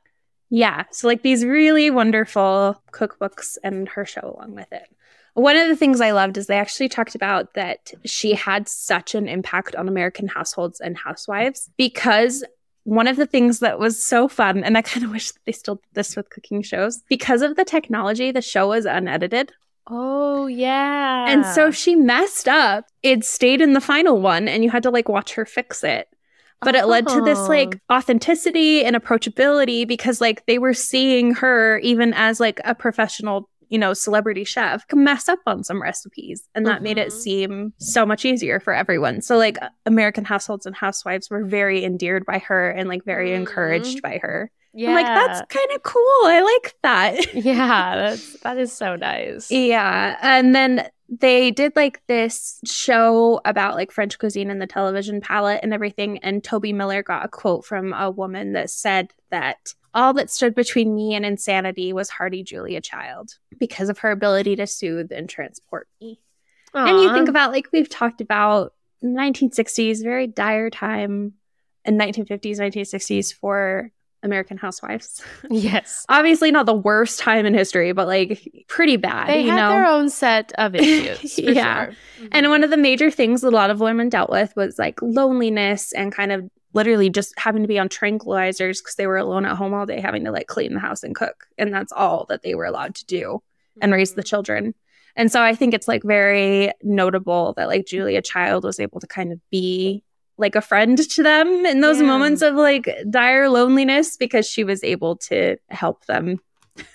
Yeah. So, like these really wonderful cookbooks and her show along with it. One of the things I loved is they actually talked about that she had such an impact on American households and housewives because one of the things that was so fun, and I (laughs) kind of wish they still did this with cooking shows, because of the technology, the show was unedited. Oh, yeah. And so she messed up. It stayed in the final one, and you had to like watch her fix it but it led to this Oh. like authenticity and approachability because like they were seeing her even as like a professional you know celebrity chef mess up on some recipes and that made it Mhm. seem so much easier for everyone so like american households and housewives were very endeared by her and like very Mhm. encouraged by her yeah. i'm like that's kind of cool i like that yeah, that's that is so nice. (laughs) yeah. And then they did like this show about like French cuisine and the television palette and everything. And Toby Miller got a quote from a woman that said that all that stood between me and insanity was Hardy Julia Child because of her ability to soothe and transport me. And you think about like we've talked about 1960s, very dire time, and 1950s, 1960s for American housewives. (laughs) yes, Obviously, not the worst time in history, but like pretty bad. they you had know? their own set of (laughs) issues. Yeah. sure. And mm-hmm. one of the major things that a lot of women dealt with was like loneliness and kind of literally just having to be on tranquilizers because they were alone at home all day, having to like clean the house and cook. And that's all that they were allowed to do and raise the mm-hmm. children. And so I think it's like very notable that like Julia Child was able to kind of be like a friend to them in those Yeah. moments of like dire loneliness because she was able to help them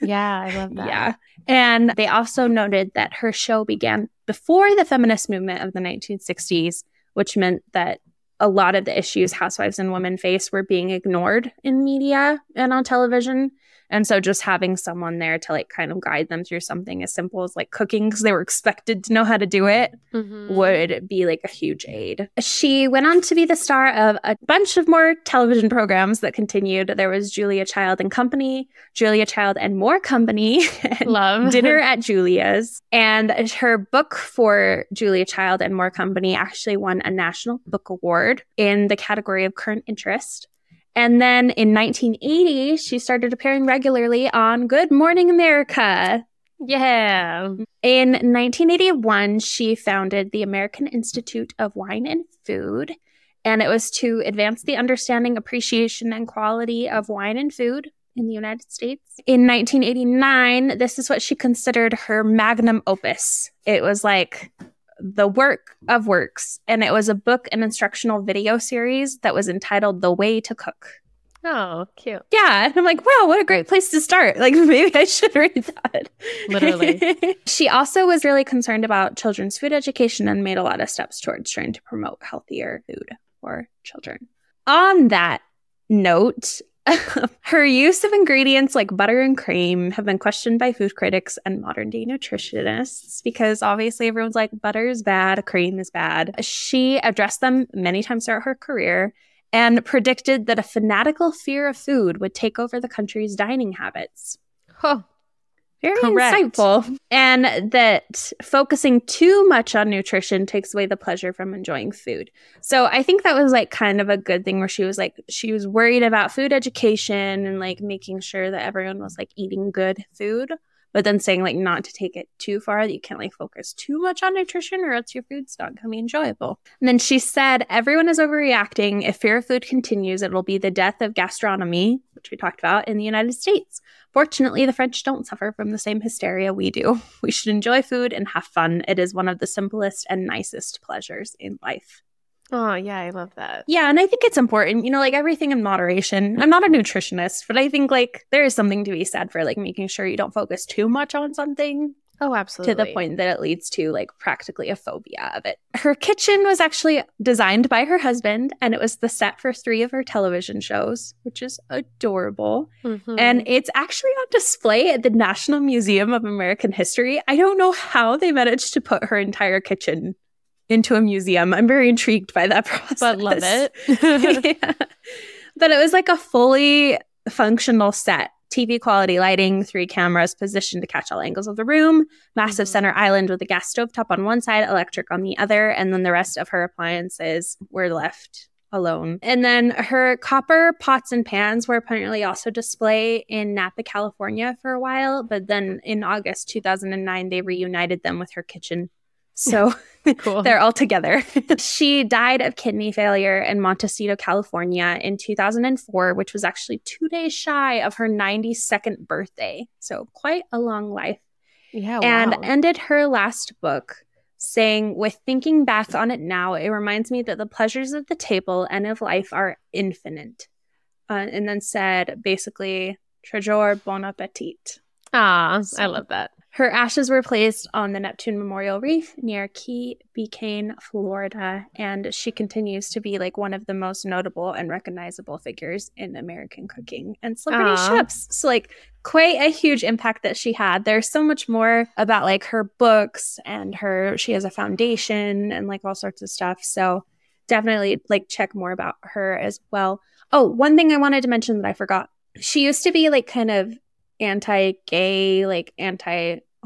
yeah, I love (laughs) that. yeah. And they also noted that her show began before the feminist movement of the 1960s, which meant that a lot of the issues housewives and women face were being ignored in media and on television. And so just having someone there to like kind of guide them through something as simple as like cooking because they were expected to know how to do it Mhm. would be like a huge aid. She went on to be the star of a bunch of more television programs that continued. There was Julia Child and Company, Julia Child and More Company, (laughs) and love Dinner at Julia's. And her book for Julia Child and More Company actually won a National Book Award in the category of current interest. And then in 1980, she started appearing regularly on Good Morning America. Yeah. In 1981, she founded the American Institute of Wine and Food, and it was to advance the understanding, appreciation, and quality of wine and food in the United States. In 1989, this is what she considered her magnum opus. It was like the work of works, and it was a book and instructional video series that was entitled The Way to Cook. Oh, cute. Yeah. And I'm like, wow, what a great place to start. (laughs) Like, maybe I should read that. Literally. (laughs) she also was really concerned about children's food education and made a lot of steps towards trying to promote healthier food for children. On that note, (laughs) her use of ingredients like butter and cream have been questioned by food critics and modern day nutritionists because obviously everyone's like, butter is bad, cream is bad. She addressed them many times throughout her career and predicted that a fanatical fear of food would take over the country's dining habits. Oh, Very Correct. insightful. And that focusing too much on nutrition takes away the pleasure from enjoying food. So I think that was like kind of a good thing where she was like, she was worried about food education and like making sure that everyone was like eating good food, but then saying like not to take it too far, that you can't like focus too much on nutrition or else your food's not going to be enjoyable. And then she said, everyone is overreacting. If fear of food continues, it will be the death of gastronomy, which we talked about in the United States. Fortunately, the French don't suffer from the same hysteria we do. (laughs) We should enjoy food and have fun. It is one of the simplest and nicest pleasures in life. oh, yeah, I love that. Yeah, and I think it's important, you know, like everything in moderation. I'm not a nutritionist, but I think like there is something to be said for like making sure you don't focus too much on something Oh, absolutely. to the point that it leads to like practically a phobia of it. Her kitchen was actually designed by her husband and it was the set for three of her television shows, which is adorable. Mhm. And it's actually on display at the National Museum of American History. I don't know how they managed to put her entire kitchen into a museum. I'm very intrigued by that (laughs) process. but love it. (laughs) Yeah. But it was like a fully functional set. TV quality lighting, three cameras positioned to catch all angles of the room, massive Mhm. center island with a gas stove top on one side, electric on the other, and then the rest of her appliances were left alone. And then her copper pots and pans were apparently also display in Napa, California for a while, but then in August 2009 they reunited them with her kitchen. So (laughs) (laughs) cool. they're all together. (laughs) she died of kidney failure in Montecito, California in 2004, which was actually two days shy of her 92nd birthday. So quite a long life. yeah. and wow. ended her last book saying, with thinking back on it now, it reminds me that the pleasures of the table and of life are infinite. Uh, and then said basically, Trejor bon appetit. Ah, I love that. Her ashes were placed on the Neptune Memorial Reef near Key Biscayne, Florida, and she continues to be like one of the most notable and recognizable figures in American cooking and celebrity Aw. chefs. So like quite a huge impact that she had. There's so much more about like her books and her she has a foundation and like all sorts of stuff. So definitely like check more about her as well. Oh, one thing I wanted to mention that I forgot. She used to be like kind of anti-gay, like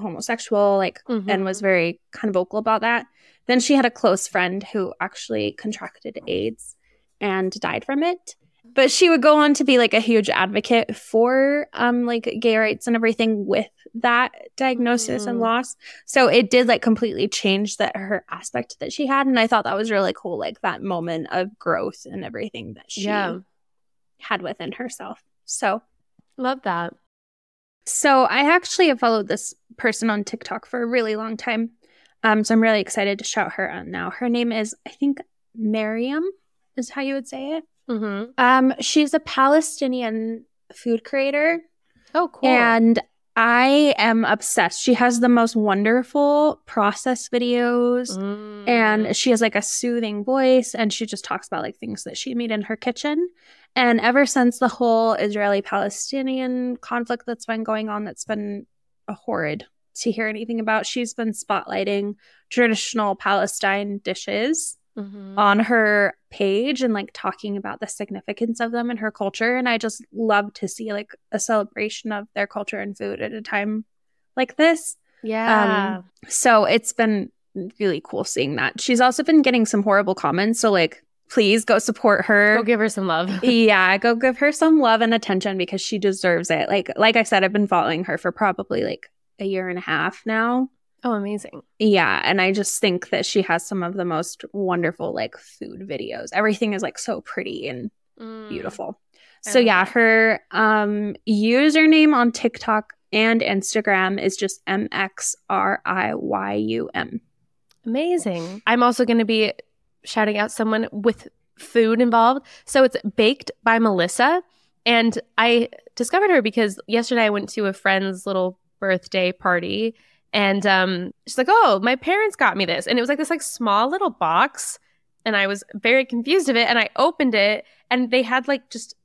anti-homosexual, like and Mhm. was very kind of vocal about that. Then she had a close friend who actually contracted AIDS and died from it. But she would go on to be like a huge advocate for um like gay rights and everything with that diagnosis and Mhm. loss. So it did like completely change that her aspect that she had and I thought that was really cool like that moment of growth and everything that she Yeah. had within herself. So Love that. So I actually have followed this person on TikTok for a really long time. Um, so I'm really excited to shout her out now. Her name is, I think, Miriam is how you would say it. Mm-hmm. Um, she's a Palestinian food creator, Oh, cool. and I am obsessed. She has the most wonderful process videos. Mm. And she has like a soothing voice, and she just talks about like things that she made in her kitchen. And ever since the whole Israeli Palestinian conflict that's been going on, that's been a horrid to hear anything about, she's been spotlighting traditional Palestine dishes Mhm. on her page and like talking about the significance of them in her culture. And I just love to see like a celebration of their culture and food at a time like this. yeah. So it's been really cool seeing that. She's also been getting some horrible comments. So, like, please go support her. Go give her some love. (laughs) yeah, go give her some love and attention because she deserves it. Like, like I said, I've been following her for probably like a year and a half now. oh, amazing. Yeah, and I just think that she has some of the most wonderful like food videos. Everything is like so pretty and Mm. beautiful. I So yeah, that. her um username on TikTok and Instagram is just M X R I Y U M. Amazing. I'm also going to be shouting out someone with food involved. So it's Baked by Melissa. And I discovered her because yesterday I went to a friend's little birthday party and um, she's like, "Oh, my parents got me this." And it was like this like small little box and I was very confused of it and I opened it and they had like just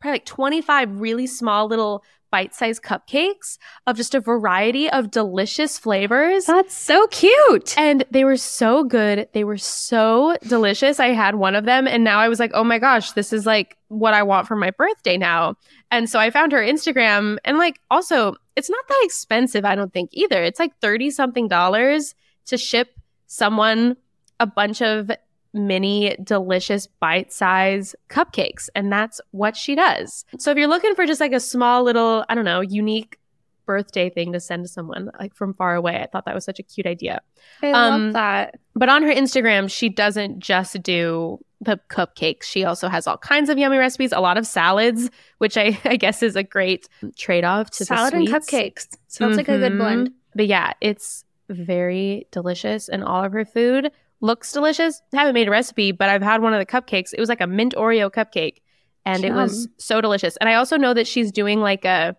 probably like 25 really small little bite-sized cupcakes of just a variety of delicious flavors. That's so cute. And they were so good. They were so delicious. I had one of them and now I was like, oh my gosh, this is like what I want for my birthday now. And so I found her Instagram and like also, it's not that expensive, I don't think either. It's like 30 something dollars to ship someone a bunch of mini delicious bite size cupcakes. And that's what she does. So if you're looking for just like a small little, I don't know, unique birthday thing to send to someone like from far away, I thought that was such a cute idea. I Um, love that. But on her Instagram, she doesn't just do the cupcakes. She also has all kinds of yummy recipes, a lot of salads, which I, (laughs) I guess is a great trade off to Salad the and cupcakes. Sounds like a good blend. But yeah, it's very delicious, and all of her food looks delicious. haven't made a recipe, but I've had one of the cupcakes. It was like a mint Oreo cupcake, and it was so delicious. And I also know that she's doing like a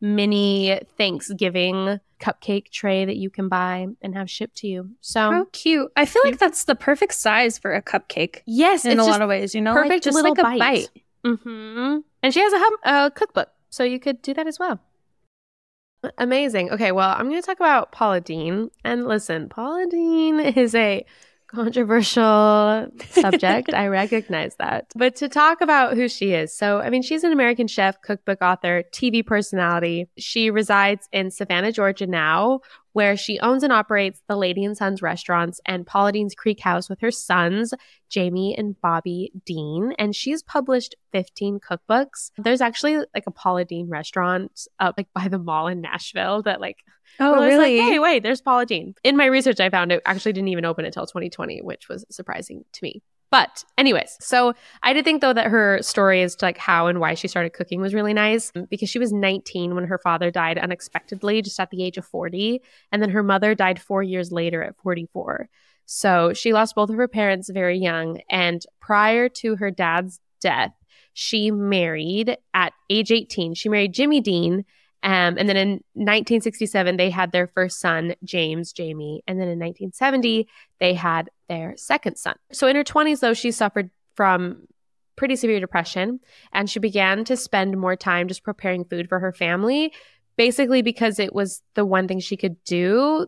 mini Thanksgiving cupcake tray that you can buy and have shipped to you. So How cute. I feel like that's the perfect size for a cupcake yes, in a lot of ways, you know? perfect like, just little like a bite. bite. hmm And she has a, hum- a cookbook, so you could do that as well. Amazing. Okay, well, I'm going to talk about Paula Deen. And listen, Paula Deen (laughs) is a controversial subject. I recognize that. But to talk about who she is. So, I mean, she's an American chef, cookbook author, TV personality. She resides in Savannah, Georgia now, where she owns and operates the Lady and Sons restaurants and Paula Deen's Creek House with her sons, Jamie and Bobby Deen. And she's published 15 cookbooks. There's actually like a Paula Deen restaurant up like by the mall in Nashville that like Oh, I was really? Like, hey, wait, there's Paula Deen. In my research, I found it actually didn't even open until 2020, which was surprising to me. But, anyways, so I did think though that her story as to like how and why she started cooking was really nice um, because she was 19 when her father died unexpectedly, just at the age of 40. And then her mother died four years later at 44. So she lost both of her parents very young. And prior to her dad's death, she married at age 18. She married Jimmy Deen. Um, and then in 1967, they had their first son, James Jamie. And then in 1970, they had their second son. So in her 20s, though, she suffered from pretty severe depression and she began to spend more time just preparing food for her family, basically because it was the one thing she could do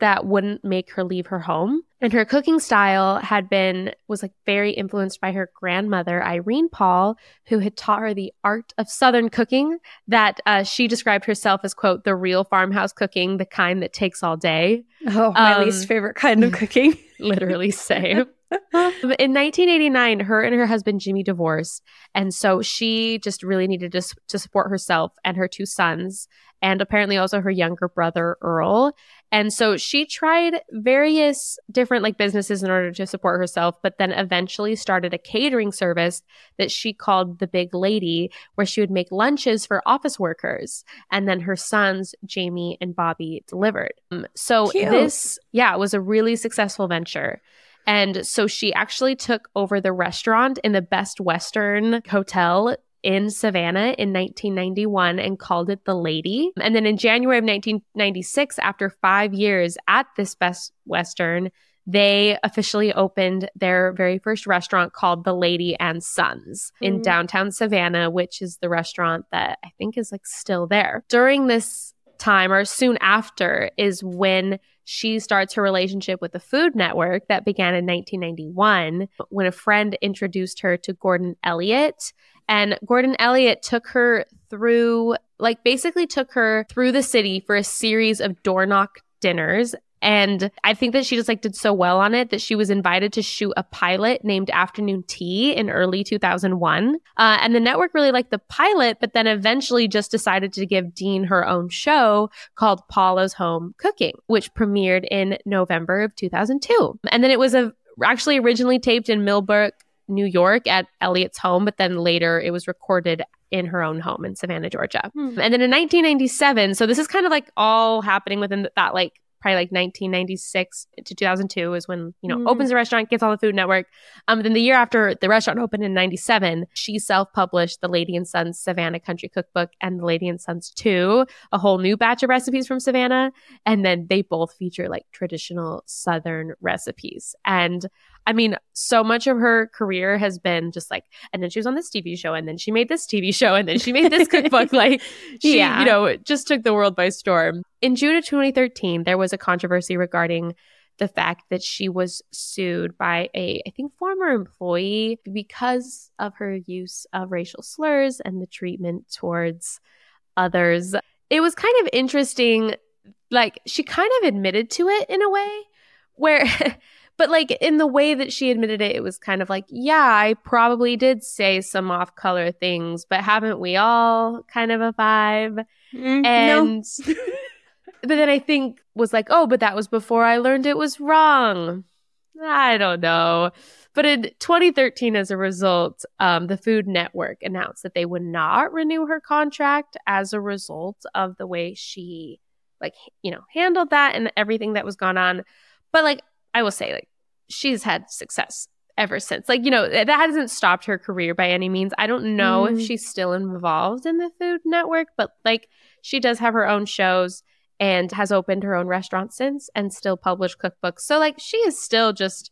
that wouldn't make her leave her home. And her cooking style had been, was like very influenced by her grandmother, Irene Paul, who had taught her the art of Southern cooking that uh, she described herself as, quote, the real farmhouse cooking, the kind that takes all day. Oh, my Um, least favorite kind of cooking. (laughs) Literally same. (laughs) In 1989, her and her husband Jimmy divorced, and so she just really needed to, to support herself and her two sons, and apparently also her younger brother Earl. And so she tried various different like businesses in order to support herself, but then eventually started a catering service that she called the Big Lady, where she would make lunches for office workers, and then her sons Jamie and Bobby delivered. Um, so Cute. this, yeah, was a really successful venture. And so she actually took over the restaurant in the Best Western Hotel in Savannah in 1991 and called it The Lady. And then in January of 1996, after five years at this Best Western, they officially opened their very first restaurant called The Lady and Sons in Mm. downtown Savannah, which is the restaurant that I think is like still there. During this time or soon after is when she starts her relationship with the Food Network that began in 1991 when a friend introduced her to Gordon Elliott. And Gordon Elliott took her through, like, basically took her through the city for a series of door knock dinners. And I think that she just like did so well on it that she was invited to shoot a pilot named Afternoon Tea in early 2001. Uh, and the network really liked the pilot, but then eventually just decided to give Deen her own show called Paula's Home Cooking, which premiered in November of 2002. And then it was a, actually originally taped in Millbrook, New York at Elliott's home, but then later it was recorded in her own home in Savannah, Georgia. Hmm. And then in 1997, so this is kind of like all happening within that like probably like 1996 to 2002 is when, you know, Mm. opens a restaurant, gets on the Food Network. Um, then the year after the restaurant opened in 97, she self-published the Lady and Sons Savannah Country Cookbook and the Lady and Sons 2, a whole new batch of recipes from Savannah. And then they both feature like traditional Southern recipes. And I mean, so much of her career has been just like, and then she was on this TV show, and then she made this TV show, and then she made this cookbook. (laughs) Like, she, Yeah. you know, just took the world by storm. In June of 2013, there was a controversy regarding the fact that she was sued by a, I think, former employee because of her use of racial slurs and the treatment towards others. It was kind of interesting. Like, she kind of admitted to it in a way where. (laughs) But like in the way that she admitted it, it was kind of like, yeah, I probably did say some off color things, but haven't we all kind of a vibe? Mm, no. And (laughs) but then I think was like, oh, but that was before I learned it was wrong. I don't know. But in 2013, as a result, um, the Food Network announced that they would not renew her contract as a result of the way she, like, you know, handled that and everything that was gone on. But like, I will say, like, she's had success ever since. Like, you know, that hasn't stopped her career by any means. I don't know if Mm. she's still involved in the Food Network, but like, she does have her own shows and has opened her own restaurant since and still published cookbooks. So, like, she is still just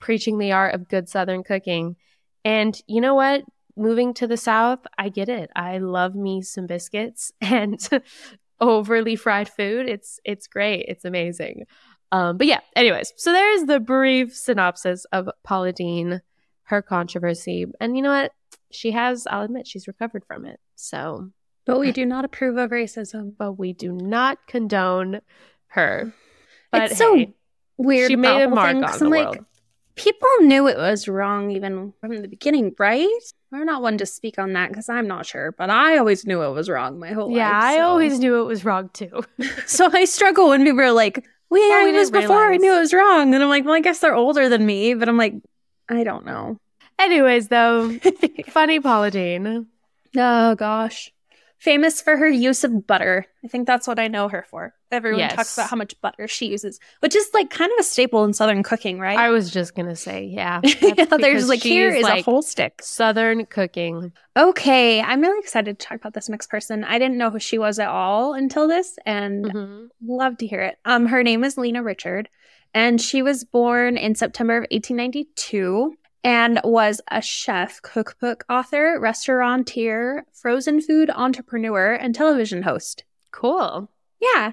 preaching the art of good Southern cooking. And you know what? Moving to the South, I get it. I love me some biscuits (laughs) and overly fried food. It's it's great. It's amazing. Um, but yeah, anyways, so there's the brief synopsis of Paula Deen, her controversy. And you know what? She has, I'll admit, she's recovered from it. So, But we do not approve of racism. but we do not condone her. But it's so hey, weird. she made a mark thing, on the like, world. people knew it was wrong even from the beginning, right? I'm not one to speak on that because I'm not sure, but I always knew it was wrong my whole life. Yeah, life. I always knew it was wrong too. (laughs) So I struggle when people are like, "Well, yeah, Oh, we it was before I knew it was wrong," and I'm like, "Well, I guess they're older than me," but I'm like, I don't know. anyways, though, (laughs) funny Paula Deen. oh gosh, famous for her use of butter. I think that's what I know her for. Everyone Yes. talks about how much butter she uses, which is like kind of a staple in Southern cooking, right? I was just gonna say, yeah. (laughs) There's like here is like, a whole stick. Southern cooking. Okay, I'm really excited to talk about this next person. I didn't know who she was at all until this, and Mhm. love to hear it. Um, her name is Lena Richard, and she was born in September of 1892 and was a chef, cookbook author, restaurateur, frozen food entrepreneur, and television host. Cool. Yeah.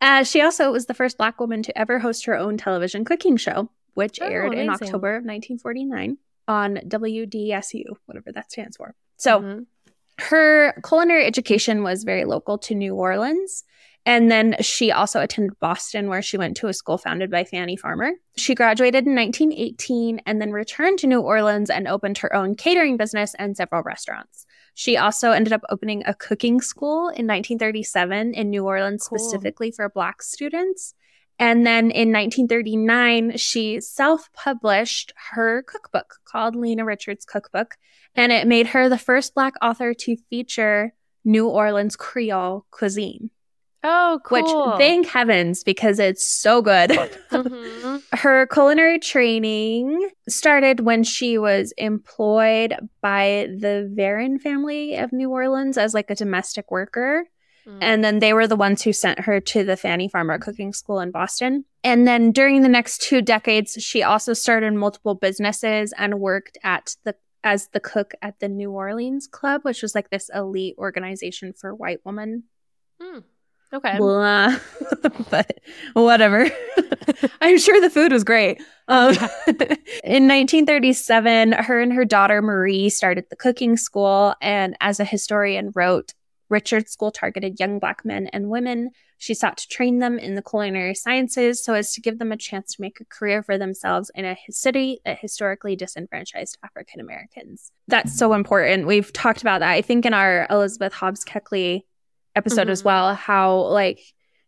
Uh, she also was the first Black woman to ever host her own television cooking show, which Oh, aired in. October of 1949 on WDSU, whatever that stands for. So, Mhm. her culinary education was very local to New Orleans. And then she also attended Boston, where she went to a school founded by Fannie Farmer. She graduated in 1918 and then returned to New Orleans and opened her own catering business and several restaurants. She also ended up opening a cooking school in 1937 in New Orleans, Cool. specifically for Black students. And then in 1939, she self published her cookbook called Lena Richard's Cookbook and it made her the first Black author to feature New Orleans Creole cuisine. Oh, cool. Which thank heavens because it's so good. (laughs) Mhm. her culinary training started when she was employed by the Varon family of New Orleans as like a domestic worker. Mm. And then they were the ones who sent her to the Fannie Farmer Cooking School in Boston. And then during the next two decades, she also started multiple businesses and worked at the as the cook at the New Orleans Club, which was like this elite organization for white women. Mm. Okay. Blah. (laughs) but whatever. (laughs) I'm sure the food was great. Um, (laughs) in 1937, her and her daughter Marie started the cooking school. And as a historian wrote, Richard's School targeted young Black men and women. She sought to train them in the culinary sciences so as to give them a chance to make a career for themselves in a city that historically disenfranchised African Americans. That's so important. We've talked about that, I think, in our Elizabeth Hobbs Keckley episode as Mhm. well, how, like,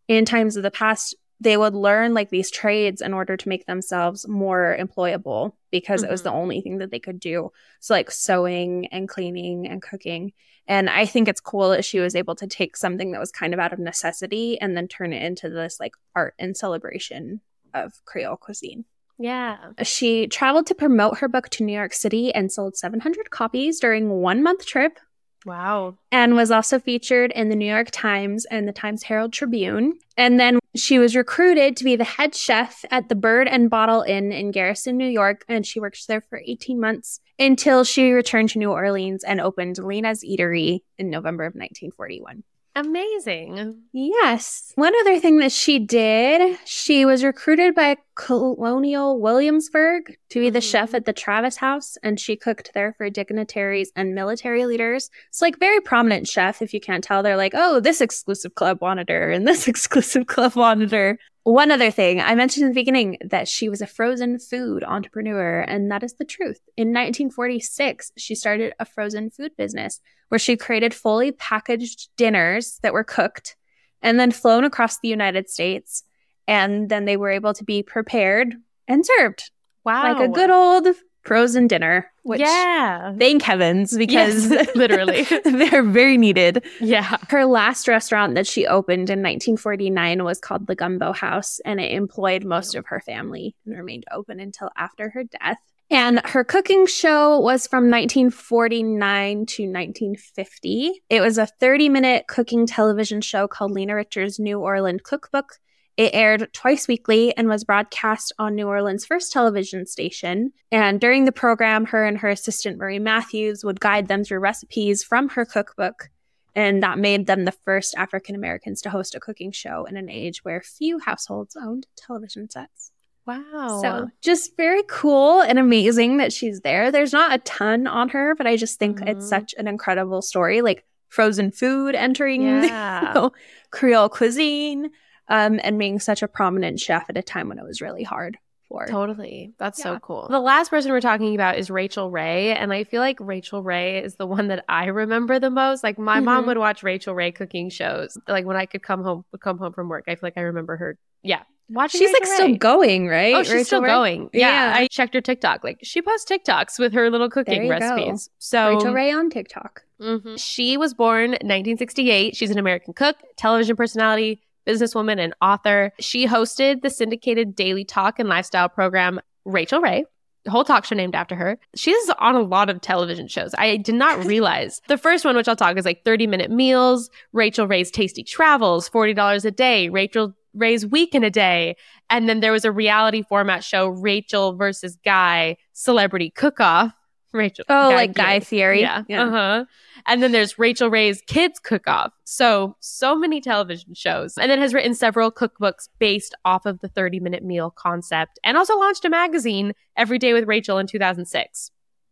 in times of the past, they would learn like these trades in order to make themselves more employable because it was the only thing that they could do. So, like sewing and cleaning and cooking. And I think it's cool that she was able to take something that was kind of out of necessity and then turn it into this like art and celebration of Creole cuisine. Yeah. She traveled to promote her book to New York City and sold 700 copies during one month trip Wow. and was also featured in the New York Times and the Times Herald Tribune. And then she was recruited to be the head chef at the Bird and Bottle Inn in Garrison, New York, and she worked there for 18 months until she returned to New Orleans and opened Lena's Eatery in November of 1941. Amazing. Yes. One other thing that she did, she was recruited by Colonial Williamsburg to be the Mhm. chef at the Travis House, and she cooked there for dignitaries and military leaders. It's like very prominent chef. If you can't tell, they're like, oh, this exclusive club wanted her, and this (laughs) exclusive club wanted her. One other thing, I mentioned in the beginning that she was a frozen food entrepreneur, and that is the truth. In 1946, she started a frozen food business where she created fully packaged dinners that were cooked and then flown across the United States. And then they were able to be prepared and served Wow. like a good old frozen dinner, which yeah. thank heavens because Yes, (laughs) literally. (laughs) they're very needed. Yeah. Her last restaurant that she opened in 1949 was called the Gumbo House, and it employed most of her family and remained open until after her death. And her cooking show was from 1949 to 1950. It was a 30 minute cooking television show called Lena Richard's New Orleans Cookbook. It aired twice weekly and was broadcast on New Orleans' first television station. And during the program, her and her assistant Marie Matthews would guide them through recipes from her cookbook. And that made them the first African Americans to host a cooking show in an age where few households owned television sets. Wow. So just very cool and amazing that she's there. There's not a ton on her, but I just think Mhm. it's such an incredible story. Like frozen food entering (laughs) Yeah. you know, Creole cuisine, um, and being such a prominent chef at a time when it was really hard for. Totally. That's so cool. The last person we're talking about is Rachael Ray. And I feel like Rachael Ray is the one that I remember the most. Like my mom Mhm. would watch Rachael Ray cooking shows. Like when I could come home would come home from work. I feel like I remember her. Yeah. Watching She's like Rachael still going, right? Oh, she's Rachael still Ray? going. Yeah, Yeah. I checked her TikTok. Like she posts TikToks with her little cooking you go. recipes. So Rachael Ray on TikTok. Mhm. She was born 1968. She's an American cook, television personality, businesswoman, and author. She hosted the syndicated daily talk and lifestyle program Rachael Ray. The whole talk show named after her. She's on a lot of television shows. I did not (laughs) realize. the first one, which I'll talk, is like 30 minute meals, Rachael Ray's Tasty Travels, $40 a day, Rachael Ray's Week in a Day. And then there was a reality format show, Rachael versus Guy Celebrity Cook Off. Rachael. Oh, like Guy Fieri. Yeah. Uh huh. And then there's Rachael Ray's Kids Cook Off. So, so many television shows. And then has written several cookbooks based off of the 30 minute meal concept and also launched a magazine, Every Day with Rachael, in 2006.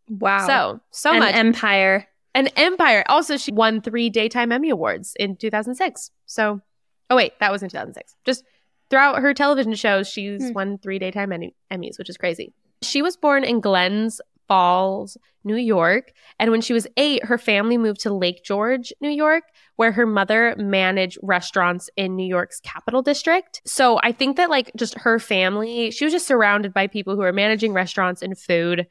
Wow. So, so An much. empire. An empire. Also, she won three Daytime Emmy Awards in 2006. So, oh, wait, that was in 2006. Just throughout her television shows, she's Hmm. won three Daytime Emmy- Emmys, which is crazy. She was born in Glens Falls, New York. And when she was eight, her family moved to Lake George, New York, where her mother managed restaurants in New York's Capital District. So I think that, like, just her family, she was just surrounded by people who are managing restaurants and food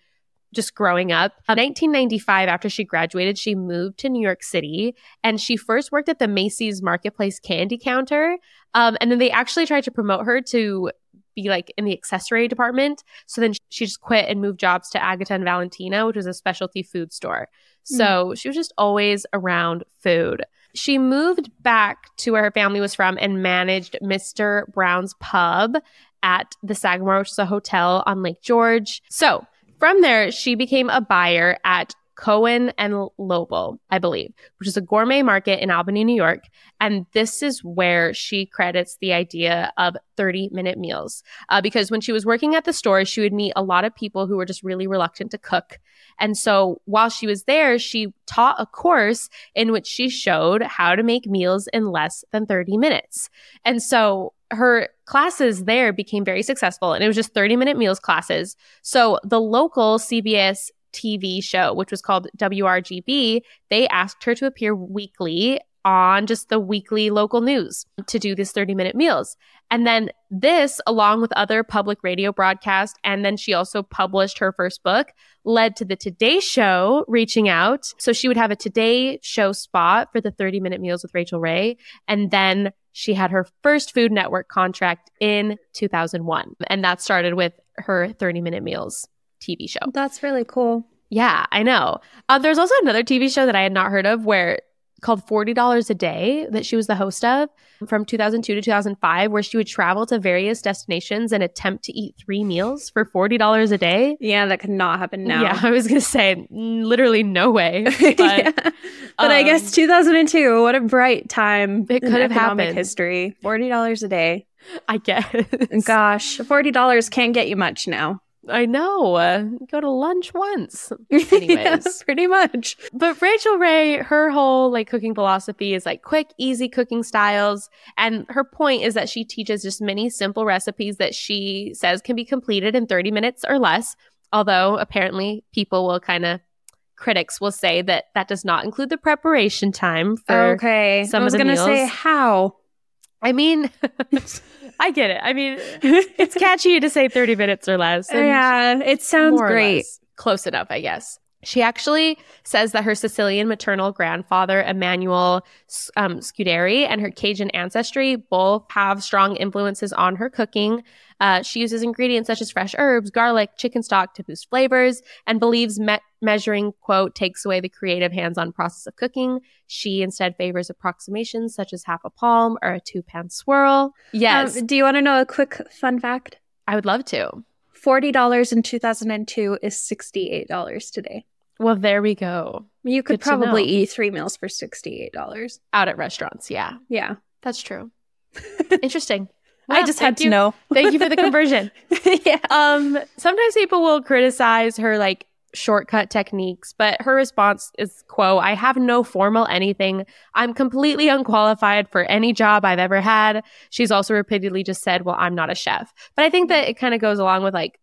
just growing up. In 1995, after she graduated, she moved to New York City and she first worked at the Macy's Marketplace candy counter. Um, and then they actually tried to promote her to be like in the accessory department. So then she just quit and moved jobs to Agata and Valentina, which was a specialty food store. Hmm. So she was just always around food. She moved back to where her family was from and managed Mr. Brown's Pub at the Sagamore, which is a hotel on Lake George. So from there, she became a buyer at Cowan and Lobel, I believe, which is a gourmet market in Albany, New York. And this is where she credits the idea of 30 minute meals. Uh, because when she was working at the store, she would meet a lot of people who were just really reluctant to cook. And so while she was there, she taught a course in which she showed how to make meals in less than 30 minutes. And so her classes there became very successful and it was just 30 minute meals classes. So the local CBS TV show, which was called WRGB, they asked her to appear weekly on just the weekly local news to do these 30 minute meals. And then this, along with other public radio broadcasts, and then she also published her first book, led to the Today Show reaching out. So she would have a Today Show spot for the 30 minute meals with Rachael Ray. And then she had her first Food Network contract in 2001. And that started with her 30 minute meals TV show. That's really cool. Yeah, I know. Uh, there's also another TV show that I had not heard of where called $40 a day that she was the host of from 2002 to 2005 where she would travel to various destinations and attempt to eat three meals for $40 a day yeah that could not happen now yeah (laughs) i was gonna say literally no way (laughs) but, yeah. but um, i guess 2002 what a bright time it could have happened history $40 a day i guess gosh $40 can't get you much now I know. Uh, go to lunch once. (laughs) Anyways, yeah, pretty much. But Rachael Ray, her whole like cooking philosophy is like quick, easy cooking styles. And her point is that she teaches just many simple recipes that she says can be completed in 30 minutes or less. Although apparently people will kind of critics will say that that does not include the preparation time for okay. some I was of the gonna meals. say how. I mean, (laughs) I get it. I mean, it's catchy to say 30 minutes or less. Yeah, it sounds great. Close enough, I guess. She actually says that her Sicilian maternal grandfather, Emmanuel um, Scuderi, and her Cajun ancestry both have strong influences on her cooking. Uh, she uses ingredients such as fresh herbs, garlic, chicken stock to boost flavors, and believes me- measuring, quote, takes away the creative hands on process of cooking. She instead favors approximations such as half a palm or a two pan swirl. Yes. Um, do you want to know a quick fun fact? I would love to. $40 in 2002 is $68 today. Well, there we go. You could Good probably eat three meals for $68. Out at restaurants. Yeah, Yeah. that's true. (laughs) Interesting. I just had to you. know. (laughs) Thank you for the (laughs) conversion. yeah. Um, sometimes people will criticize her like shortcut techniques, but her response is quote, I have no formal anything. I'm completely unqualified for any job I've ever had. She's also repeatedly just said, Well, I'm not a chef. But I think that it kind of goes along with like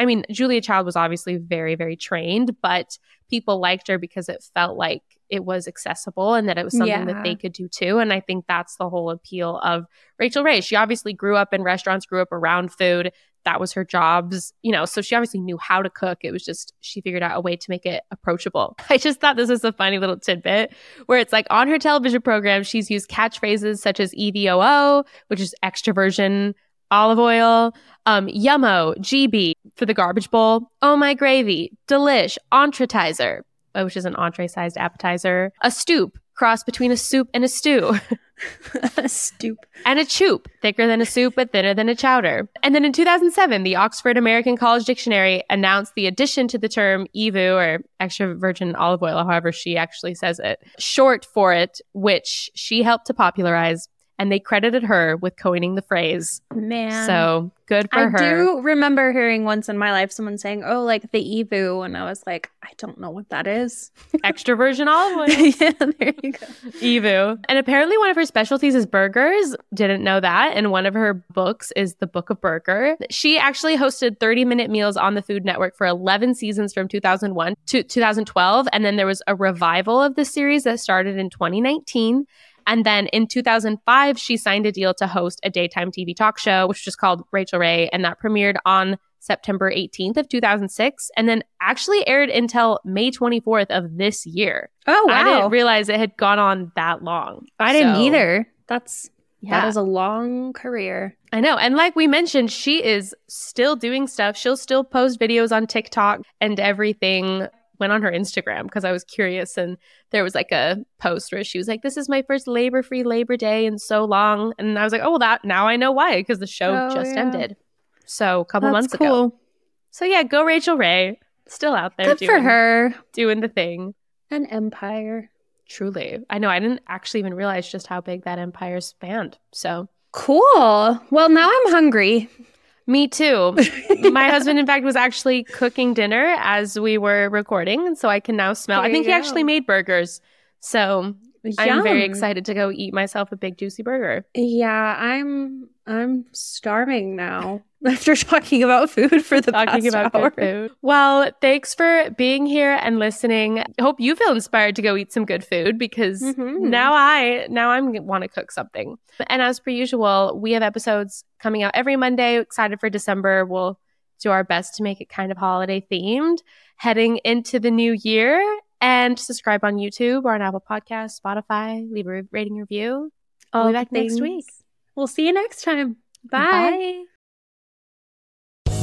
I mean, Julia Child was obviously very, very trained, but people liked her because it felt like it was accessible and that it was something Yeah. that they could do too. And I think that's the whole appeal of Rachael Ray. She obviously grew up in restaurants, grew up around food. That was her jobs, you know, so she obviously knew how to cook. It was just she figured out a way to make it approachable. (laughs) I just thought this was a funny little tidbit where it's like on her television program, she's used catchphrases such as EVOO, which is extra virgin, olive oil, um, Yummo, GB for the garbage bowl, Oh My Gravy, Delish, Entretizer, Uh, which is an entree sized appetizer, a stoup, cross between a soup and a stew, (laughs) a Stoup. and a choup, thicker than a soup but thinner than a chowder. And then in 2007, the Oxford American College Dictionary announced the addition to the term EVOO or extra virgin olive oil, however she actually says it, short for it, which she helped to popularize. And they credited her with coining the phrase. Man. So good for I her. I do remember hearing once in my life someone saying, "Oh, like the EVOO," and I was like, "I don't know what that is." (laughs) Extra virgin olive oil. yeah, there you go. EVOO. And apparently one of her specialties is burgers. Didn't know that. And one of her books is the Book of Burger. She actually hosted 30 minute meals on the Food Network for 11 seasons from 2001 to 2012. And then there was a revival of the series that started in 2019. And then in 2005, she signed a deal to host a daytime TV talk show, which was called Rachael Ray, and that premiered on September 18th of 2006, and then actually aired until May 24th of this year. Oh I didn't realize it had gone on that long. I didn't either. That's Yeah, that is a long career. I know. And like we mentioned, she is still doing stuff. She'll still post videos on TikTok and everything. Went on her Instagram because I was curious, and there was like a post where she was like, "This is my first labor-free Labor Day in so long," and I was like, "Oh, well, that now I know why because the show Oh, just yeah. ended." So a couple That's months ago. So yeah, go Rachael Ray, still out there Good doing, for her. doing the thing. An empire. Truly, I know. I didn't actually even realize just how big that empire spanned. So Cool. Well, now I'm hungry. Me too. (laughs) My husband, in fact, was actually cooking dinner as we were recording. And so I can now smell. I think he go. actually made burgers. So I'm very excited to go eat myself a big, juicy burger. Yeah, I'm I'm starving now. (laughs) after talking about food for the talking past about hour. food. Well, thanks for being here and listening. Hope you feel inspired to go eat some good food because Mhm. now I now I'm want to cook something. And as per usual, we have episodes coming out every Monday. Excited for December. We'll do our best to make it kind of holiday themed heading into the new year. And subscribe on YouTube or on Apple Podcasts, Spotify. Leave a rating review. All We'll be back next week. We'll see you next time. Bye.